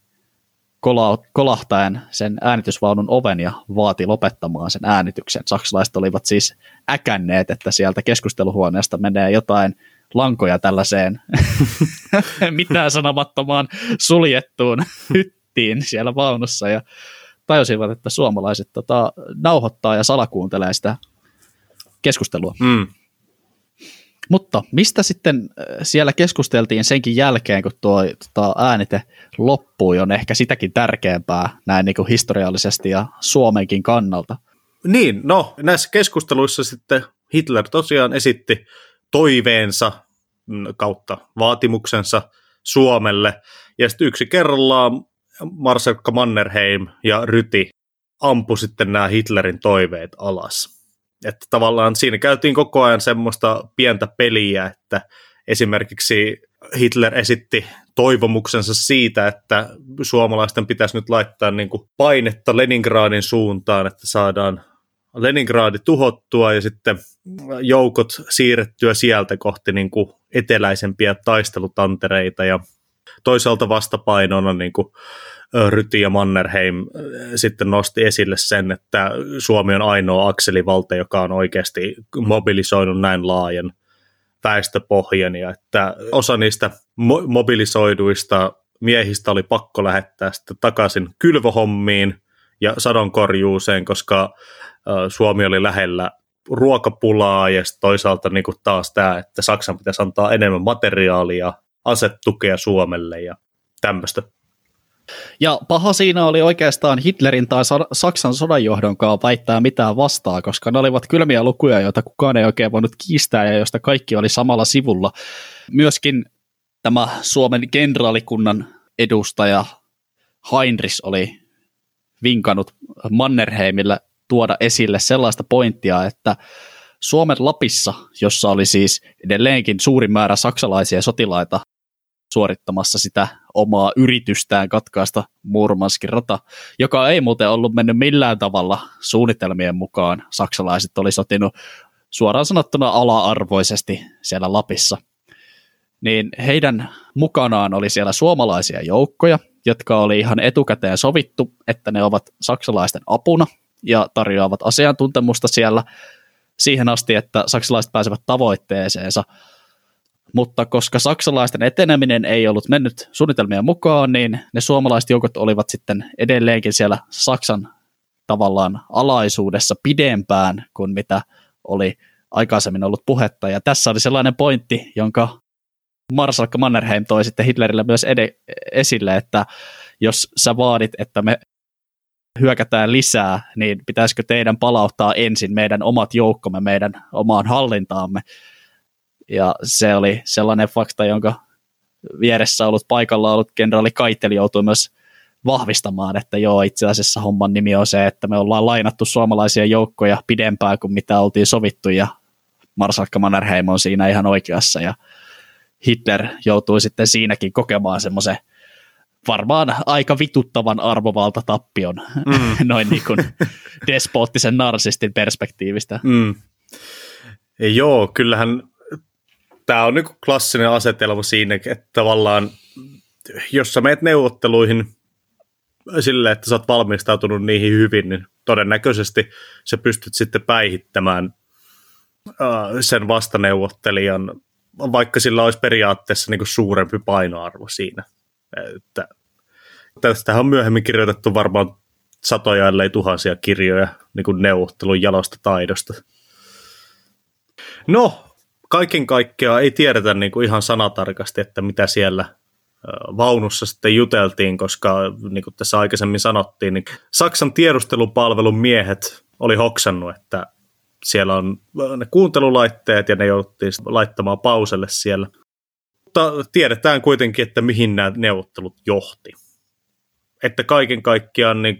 kolahtaen sen äänitysvaunun oven ja vaati lopettamaan sen äänityksen. Saksalaiset olivat siis äkänneet, että sieltä keskusteluhuoneesta menee jotain lankoja tällaiseen (laughs) mitään sanomattomaan suljettuun hyttiin siellä vaunussa ja tajusivat, että suomalaiset tota, nauhoittaa ja salakuuntelee sitä keskustelua. Mm. Mutta mistä sitten äh, siellä keskusteltiin senkin jälkeen, kun tuo tota, äänite loppui, on ehkä sitäkin tärkeämpää näin niin kuin historiallisesti ja Suomenkin kannalta. Niin, no näissä keskusteluissa sitten Hitler tosiaan esitti toiveensa mm, kautta vaatimuksensa Suomelle, ja sitten yksi kerrallaan Marsalkka Mannerheim ja Ryti ampu sitten nämä Hitlerin toiveet alas. Että tavallaan siinä käytiin koko ajan semmoista pientä peliä, että esimerkiksi Hitler esitti toivomuksensa siitä, että suomalaisten pitäisi nyt laittaa niin kuin painetta Leningradin suuntaan, että saadaan Leningradi tuhottua ja sitten joukot siirrettyä sieltä kohti niin kuin eteläisempiä taistelutantereita ja toisaalta vastapainona niin kuin Ryti ja Mannerheim sitten nosti esille sen, että Suomi on ainoa akselivalta, joka on oikeasti mobilisoinut näin laajan väestöpohjan ja että osa niistä mo- mobilisoiduista miehistä oli pakko lähettää sitten takaisin kylvohommiin ja sadonkorjuuseen, koska Suomi oli lähellä ruokapulaa ja toisaalta niin kuin taas tämä, että Saksan pitäisi antaa enemmän materiaalia, asetukea Suomelle ja tämmöistä. Ja paha siinä oli oikeastaan Hitlerin tai Saksan sodanjohdonkaan väittää mitään vastaa, koska ne olivat kylmiä lukuja, joita kukaan ei oikein voinut kiistää ja joista kaikki oli samalla sivulla. Myöskin tämä Suomen kenraalikunnan edustaja Heinrich oli vinkannut Mannerheimille tuoda esille sellaista pointtia, että Suomen Lapissa, jossa oli siis edelleenkin suuri määrä saksalaisia sotilaita suorittamassa sitä omaa yritystään katkaista Murmanskin rata, joka ei muuten ollut mennyt millään tavalla suunnitelmien mukaan. Saksalaiset oli sotinut suoraan sanottuna ala-arvoisesti siellä Lapissa. Niin heidän mukanaan oli siellä suomalaisia joukkoja, jotka oli ihan etukäteen sovittu, että ne ovat saksalaisten apuna ja tarjoavat asiantuntemusta siellä siihen asti, että saksalaiset pääsevät tavoitteeseensa – mutta koska saksalaisten eteneminen ei ollut mennyt suunnitelmien mukaan, niin ne suomalaiset joukot olivat sitten edelleenkin siellä Saksan tavallaan alaisuudessa pidempään kuin mitä oli aikaisemmin ollut puhetta. Ja tässä oli sellainen pointti, jonka Marsalkka Mannerheim toi sitten Hitlerille myös ed- esille, että jos sä vaadit, että me hyökätään lisää, niin pitäisikö teidän palauttaa ensin meidän omat joukkomme meidän omaan hallintaamme. Ja se oli sellainen fakta, jonka vieressä ollut paikalla ollut kenraali Kaitteli joutui myös vahvistamaan, että joo, itse asiassa homman nimi on se, että me ollaan lainattu suomalaisia joukkoja pidempään kuin mitä oltiin sovittu, ja Marsalkka Mannerheim on siinä ihan oikeassa, ja Hitler joutui sitten siinäkin kokemaan semmoisen varmaan aika vituttavan arvovalta tappion mm. (laughs) noin niin kuin (laughs) despoottisen narsistin perspektiivistä. Mm. Joo, kyllähän tämä on niin klassinen asetelma siinä, että tavallaan jos sä meet neuvotteluihin sille, että sä oot valmistautunut niihin hyvin, niin todennäköisesti sä pystyt sitten päihittämään sen vastaneuvottelijan, vaikka sillä olisi periaatteessa niin suurempi painoarvo siinä. Että, tästähän on myöhemmin kirjoitettu varmaan satoja, ellei tuhansia kirjoja niin neuvottelun jalosta taidosta. No, kaiken kaikkiaan ei tiedetä niin kuin ihan sanatarkasti, että mitä siellä vaunussa sitten juteltiin, koska niin kuin tässä aikaisemmin sanottiin, niin Saksan tiedustelupalvelun miehet oli hoksannut, että siellä on ne kuuntelulaitteet ja ne jouduttiin laittamaan pauselle siellä. Mutta tiedetään kuitenkin, että mihin nämä neuvottelut johti. Että kaiken kaikkiaan niin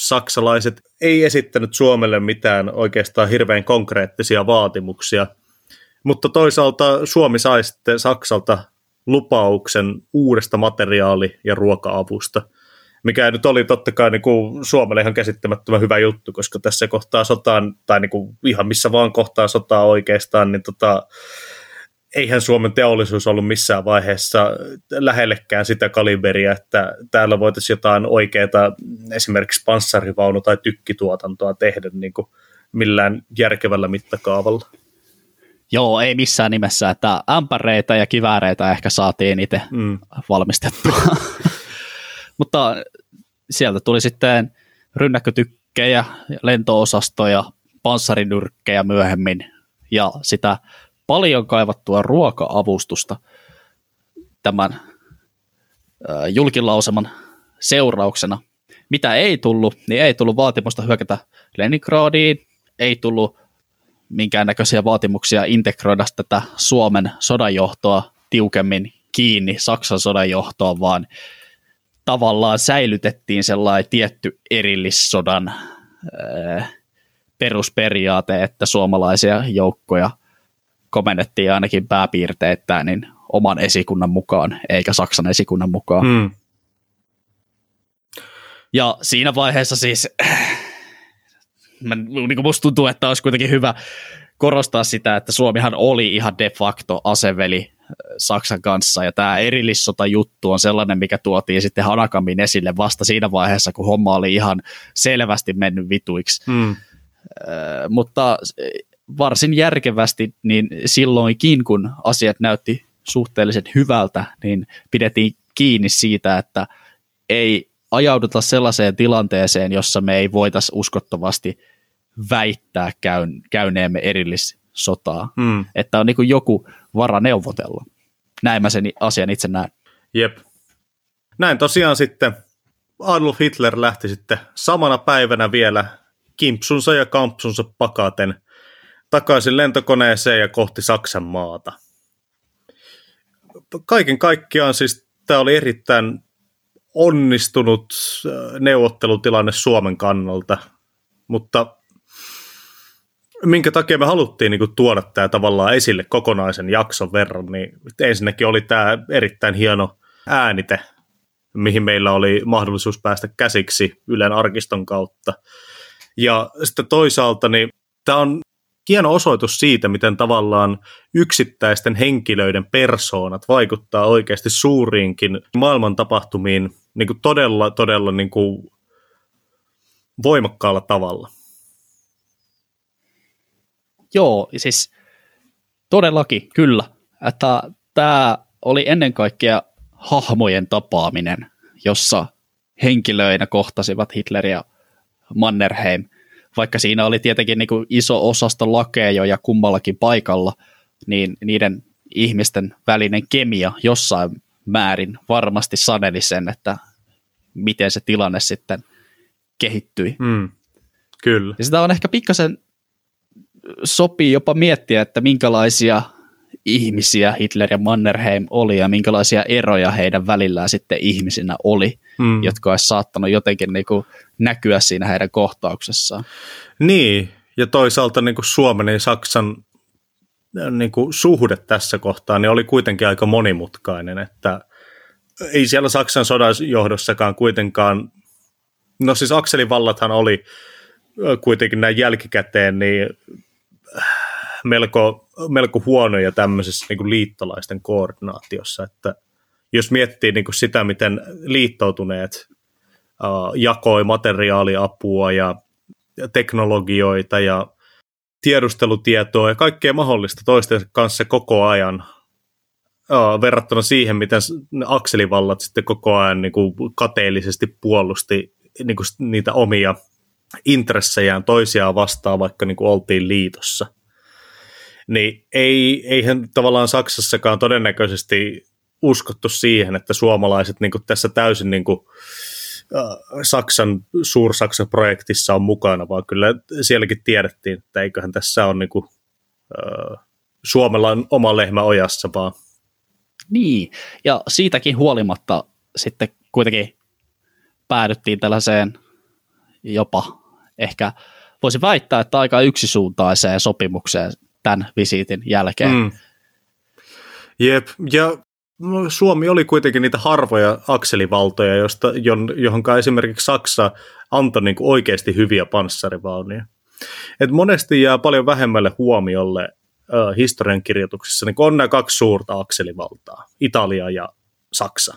saksalaiset ei esittänyt Suomelle mitään oikeastaan hirveän konkreettisia vaatimuksia – mutta toisaalta Suomi sai sitten Saksalta lupauksen uudesta materiaali- ja ruoka-avusta, mikä nyt oli totta kai niin kuin Suomelle ihan käsittämättömän hyvä juttu, koska tässä kohtaa sotaan, tai niin kuin ihan missä vaan kohtaa sotaa oikeastaan, niin tota, eihän Suomen teollisuus ollut missään vaiheessa lähellekään sitä kaliberia, että täällä voitaisiin jotain oikeaa esimerkiksi panssarivaunu- tai tykkituotantoa tehdä niin kuin millään järkevällä mittakaavalla. Joo, ei missään nimessä, että ämpäreitä ja kivääreitä ehkä saatiin itse mm. valmistettua. (laughs) Mutta sieltä tuli sitten rynnäkkötykkejä, lentoosastoja, panssarinyrkkejä myöhemmin ja sitä paljon kaivattua ruoka-avustusta tämän julkilauseman seurauksena. Mitä ei tullut, niin ei tullut vaatimusta hyökätä Leningradiin, ei tullut minkäännäköisiä vaatimuksia integroida tätä Suomen sodanjohtoa tiukemmin kiinni Saksan sodanjohtoon, vaan tavallaan säilytettiin sellainen tietty erillissodan äh, perusperiaate, että suomalaisia joukkoja komennettiin ainakin pääpiirteittäin niin oman esikunnan mukaan, eikä Saksan esikunnan mukaan. Hmm. Ja siinä vaiheessa siis, mä, niin kuin musta tuntuu, että olisi kuitenkin hyvä korostaa sitä, että Suomihan oli ihan de facto aseveli Saksan kanssa, ja tämä erillissota juttu on sellainen, mikä tuotiin sitten Hanakamin esille vasta siinä vaiheessa, kun homma oli ihan selvästi mennyt vituiksi. Hmm. Äh, mutta varsin järkevästi, niin silloinkin, kun asiat näytti suhteellisen hyvältä, niin pidettiin kiinni siitä, että ei ajauduta sellaiseen tilanteeseen, jossa me ei voitaisi uskottavasti väittää käyn, käyneemme erillissotaa. Mm. Että on niin joku vara neuvotella. Näin mä sen asian itse näen. Jep. Näin tosiaan sitten Adolf Hitler lähti sitten samana päivänä vielä kimpsunsa ja kampsunsa pakaten takaisin lentokoneeseen ja kohti Saksan maata. Kaiken kaikkiaan siis tämä oli erittäin onnistunut äh, neuvottelutilanne Suomen kannalta, mutta minkä takia me haluttiin niin kuin, tuoda tämä tavallaan esille kokonaisen jakson verran, niin ensinnäkin oli tämä erittäin hieno äänite, mihin meillä oli mahdollisuus päästä käsiksi Ylen arkiston kautta. Ja sitten toisaalta niin tämä on hieno osoitus siitä, miten tavallaan yksittäisten henkilöiden persoonat vaikuttaa oikeasti suuriinkin maailman tapahtumiin niin kuin todella, todella niin kuin voimakkaalla tavalla. Joo, siis todellakin, kyllä. Että tämä oli ennen kaikkea hahmojen tapaaminen, jossa henkilöinä kohtasivat Hitler ja Mannerheim – vaikka siinä oli tietenkin niin kuin iso osasto lakeja kummallakin paikalla, niin niiden ihmisten välinen kemia jossain määrin varmasti saneli sen, että miten se tilanne sitten kehittyi. Mm, kyllä. Ja sitä on ehkä pikkasen sopii jopa miettiä, että minkälaisia ihmisiä Hitler ja Mannerheim oli ja minkälaisia eroja heidän välillään sitten ihmisinä oli, mm. jotka olisi saattanut jotenkin niin kuin näkyä siinä heidän kohtauksessaan. Niin, ja toisaalta niin kuin Suomen ja Saksan niin kuin suhde tässä kohtaa niin oli kuitenkin aika monimutkainen, että ei siellä Saksan sodan johdossakaan kuitenkaan, no siis Akselin vallathan oli kuitenkin näin jälkikäteen niin melko, melko huonoja tämmöisessä niin kuin liittolaisten koordinaatiossa, että jos miettii niin kuin sitä, miten liittoutuneet uh, jakoi materiaaliapua ja teknologioita ja tiedustelutietoa ja kaikkea mahdollista toisten kanssa koko ajan verrattuna siihen, miten akselivallat sitten koko ajan niin kuin kateellisesti puolusti niin kuin niitä omia intressejään toisiaan vastaan, vaikka niin kuin oltiin liitossa – niin ei, eihän tavallaan Saksassakaan todennäköisesti uskottu siihen, että suomalaiset niin kuin tässä täysin niin kuin, äh, Saksan, Suur-Saksan projektissa on mukana, vaan kyllä sielläkin tiedettiin, että eiköhän tässä on niin kuin, äh, Suomella on oma lehmä ojassa vaan. Niin, ja siitäkin huolimatta sitten kuitenkin päädyttiin tällaiseen jopa ehkä voisi väittää, että aika yksisuuntaiseen sopimukseen tämän visiitin jälkeen. Mm. Jep, ja Suomi oli kuitenkin niitä harvoja akselivaltoja, josta, johon esimerkiksi Saksa antoi niin oikeasti hyviä panssarivaunuja. Et monesti jää paljon vähemmälle huomiolle ö, historiankirjoituksissa, niin on nämä kaksi suurta akselivaltaa, Italia ja Saksa.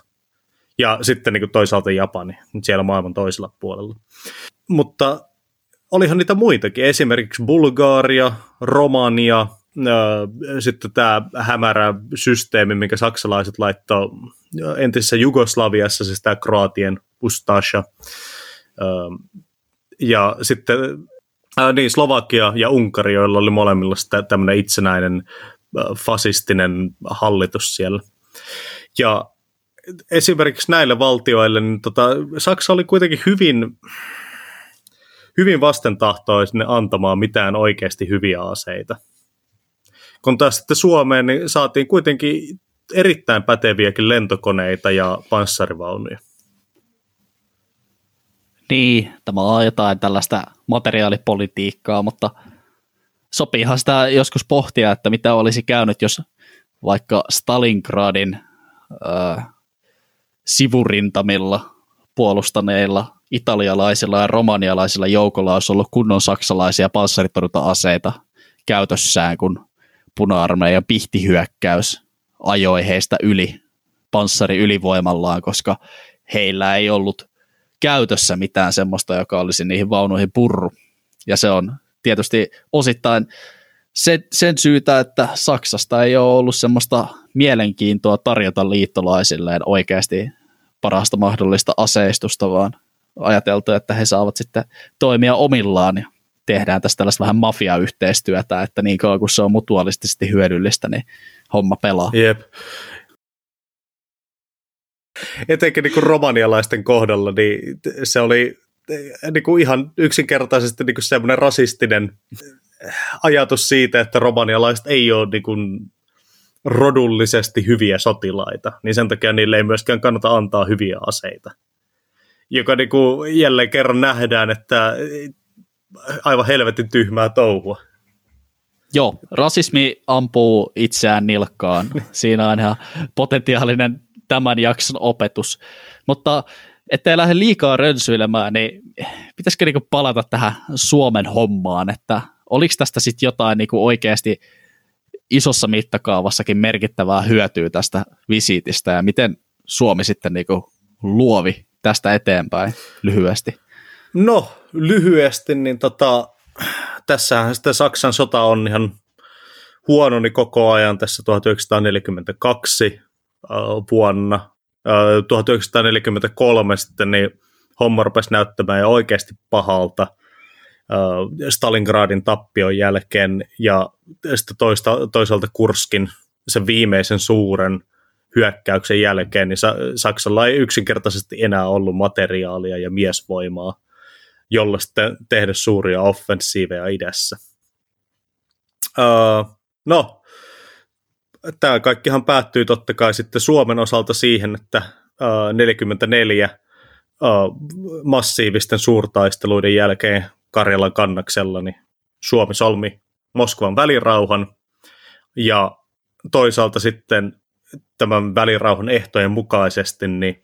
Ja sitten niin toisaalta Japani, siellä maailman toisella puolella. Mutta olihan niitä muitakin, esimerkiksi Bulgaria, Romania, sitten tämä hämärä systeemi, minkä saksalaiset laittoi entisessä Jugoslaviassa, siis tämä Kroatien Ustasha. Ja sitten niin, Slovakia ja Unkari, joilla oli molemmilla tämmöinen itsenäinen fasistinen hallitus siellä. Ja esimerkiksi näille valtioille, niin tota, Saksa oli kuitenkin hyvin, hyvin vastentahtoinen antamaan mitään oikeasti hyviä aseita. Kun taas sitten Suomeen niin saatiin kuitenkin erittäin päteviäkin lentokoneita ja panssarivaunuja. Niin, tämä on jotain tällaista materiaalipolitiikkaa, mutta sopiihan sitä joskus pohtia, että mitä olisi käynyt, jos vaikka Stalingradin äh, sivurintamilla puolustaneilla italialaisilla ja romanialaisilla joukolla olisi ollut kunnon saksalaisia panssaritorjunta-aseita käytössään, kun puna-armeijan pihtihyökkäys ajoi heistä yli panssari ylivoimallaan, koska heillä ei ollut käytössä mitään semmoista, joka olisi niihin vaunuihin purru. Ja se on tietysti osittain sen, sen syytä, että Saksasta ei ole ollut semmoista mielenkiintoa tarjota liittolaisilleen oikeasti parasta mahdollista aseistusta, vaan ajateltu, että he saavat sitten toimia omillaan ja tehdään tästä tällaista vähän mafiayhteistyötä, että niin kauan kun se on mutuaalisesti hyödyllistä, niin homma pelaa. Jep. Etenkin niin kuin romanialaisten kohdalla, niin se oli niin kuin ihan yksinkertaisesti niin kuin semmoinen rasistinen ajatus siitä, että romanialaiset ei ole niin kuin rodullisesti hyviä sotilaita, niin sen takia niille ei myöskään kannata antaa hyviä aseita. Joka niin kuin jälleen kerran nähdään, että aivan helvetin tyhmää touhua. Joo, rasismi ampuu itseään nilkkaan. (laughs) Siinä on ihan potentiaalinen tämän jakson opetus. Mutta ettei lähde liikaa rönsyilemään, niin pitäisikö niinku palata tähän Suomen hommaan, että oliko tästä sitten jotain niinku oikeasti isossa mittakaavassakin merkittävää hyötyä tästä visiitistä ja miten Suomi sitten niinku luovi tästä eteenpäin lyhyesti? No, lyhyesti, niin tota, tässähän sitten Saksan sota on ihan huononi koko ajan tässä 1942 vuonna. 1943 sitten niin homma rupesi näyttämään jo oikeasti pahalta Stalingradin tappion jälkeen ja sitten toista, toisaalta Kurskin sen viimeisen suuren hyökkäyksen jälkeen, niin Saksalla ei yksinkertaisesti enää ollut materiaalia ja miesvoimaa, jolla sitten tehdä suuria offensiiveja idässä. Uh, no, tämä kaikkihan päättyy totta kai sitten Suomen osalta siihen, että uh, 44 uh, massiivisten suurtaisteluiden jälkeen Karjalan kannaksella niin Suomi solmi Moskovan välirauhan ja toisaalta sitten tämän välirauhan ehtojen mukaisesti niin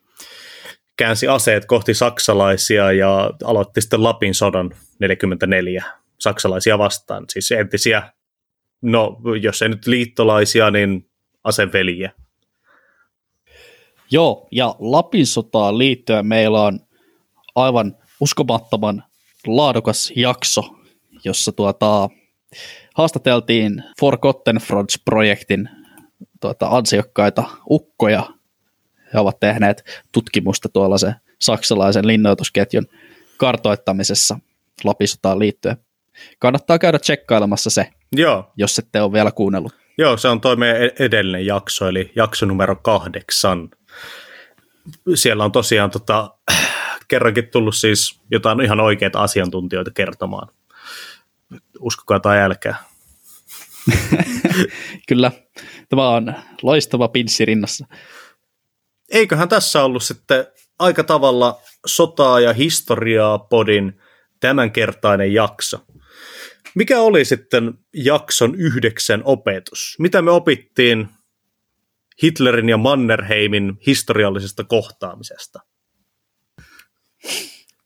käänsi aseet kohti saksalaisia ja aloitti sitten Lapin sodan 44 saksalaisia vastaan. Siis entisiä, no jos ei nyt liittolaisia, niin aseveliä. Joo, ja Lapin sotaan liittyen meillä on aivan uskomattoman laadukas jakso, jossa tuota, haastateltiin Forgotten Fronts-projektin tuota, ansiokkaita ukkoja. He ovat tehneet tutkimusta tuolla se saksalaisen linnoitusketjun kartoittamisessa Lapisotaan liittyen. Kannattaa käydä tsekkailemassa se, Joo. jos ette ole vielä kuunnellut. Joo, se on toi meidän e- edellinen jakso, eli jakso numero kahdeksan. Siellä on tosiaan tota, kerrankin tullut siis jotain ihan oikeita asiantuntijoita kertomaan. Uskokaa tai älkää. (laughs) Kyllä, tämä on loistava pinssi rinnassa. Eiköhän tässä ollut sitten aika tavalla sotaa ja historiaa podin tämänkertainen jakso. Mikä oli sitten jakson yhdeksän opetus? Mitä me opittiin Hitlerin ja Mannerheimin historiallisesta kohtaamisesta.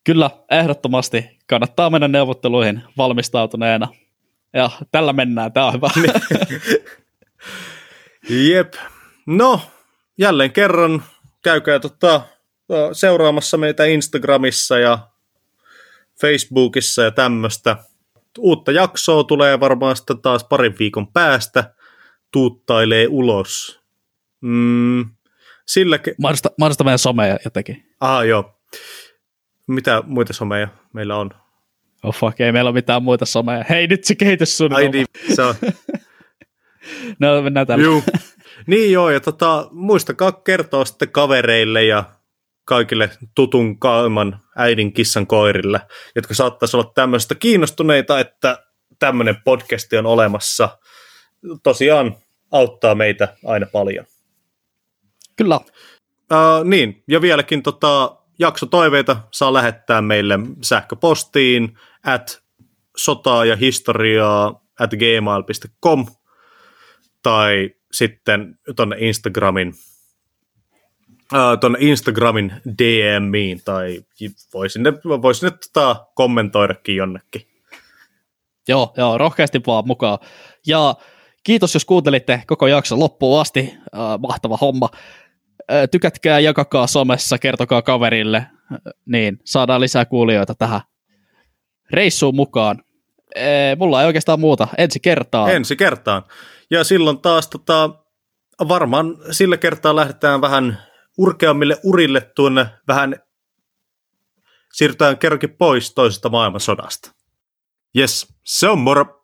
Kyllä, ehdottomasti kannattaa mennä neuvotteluihin valmistautuneena. Ja tällä mennään, tämä on hyvä. (laughs) Jep. No, jälleen kerran käykää tota, seuraamassa meitä Instagramissa ja Facebookissa ja tämmöistä. Uutta jaksoa tulee varmaan sitten taas parin viikon päästä. Tuuttailee ulos. Mm, sillä ke- Mahdollista, mahdollista meidän someja jotenkin. Ah, joo. Mitä muita someja meillä on? Oh fuck, ei meillä ole mitään muita someja. Hei, nyt se kehitys sun. Ai niin, se on. (laughs) No, mennään tällä. Juu. Niin joo, ja tota, muistakaa kertoa sitten kavereille ja kaikille tutun kaaman äidin kissan koirille, jotka saattaisi olla tämmöistä kiinnostuneita, että tämmöinen podcast on olemassa. Tosiaan auttaa meitä aina paljon. Kyllä. Uh, niin, ja vieläkin tota, jaksotoiveita saa lähettää meille sähköpostiin at sotaa ja historiaa at gmail.com tai sitten tuonne Instagramin tonne Instagramin DMiin tai voi sinne, voi sinne tota kommentoidakin jonnekin. Joo, joo, rohkeasti vaan mukaan. Ja kiitos, jos kuuntelitte koko jakson loppuun asti. Äh, mahtava homma. Tykätkää, jakakaa somessa, kertokaa kaverille, niin saadaan lisää kuulijoita tähän reissuun mukaan. Mulla ei oikeastaan muuta. Ensi kertaa. Ensi kertaan. Ja silloin taas tota, varmaan sillä kertaa lähdetään vähän urkeammille urille tuonne vähän siirrytään kerrankin pois toisesta maailmansodasta. Yes, se on moro!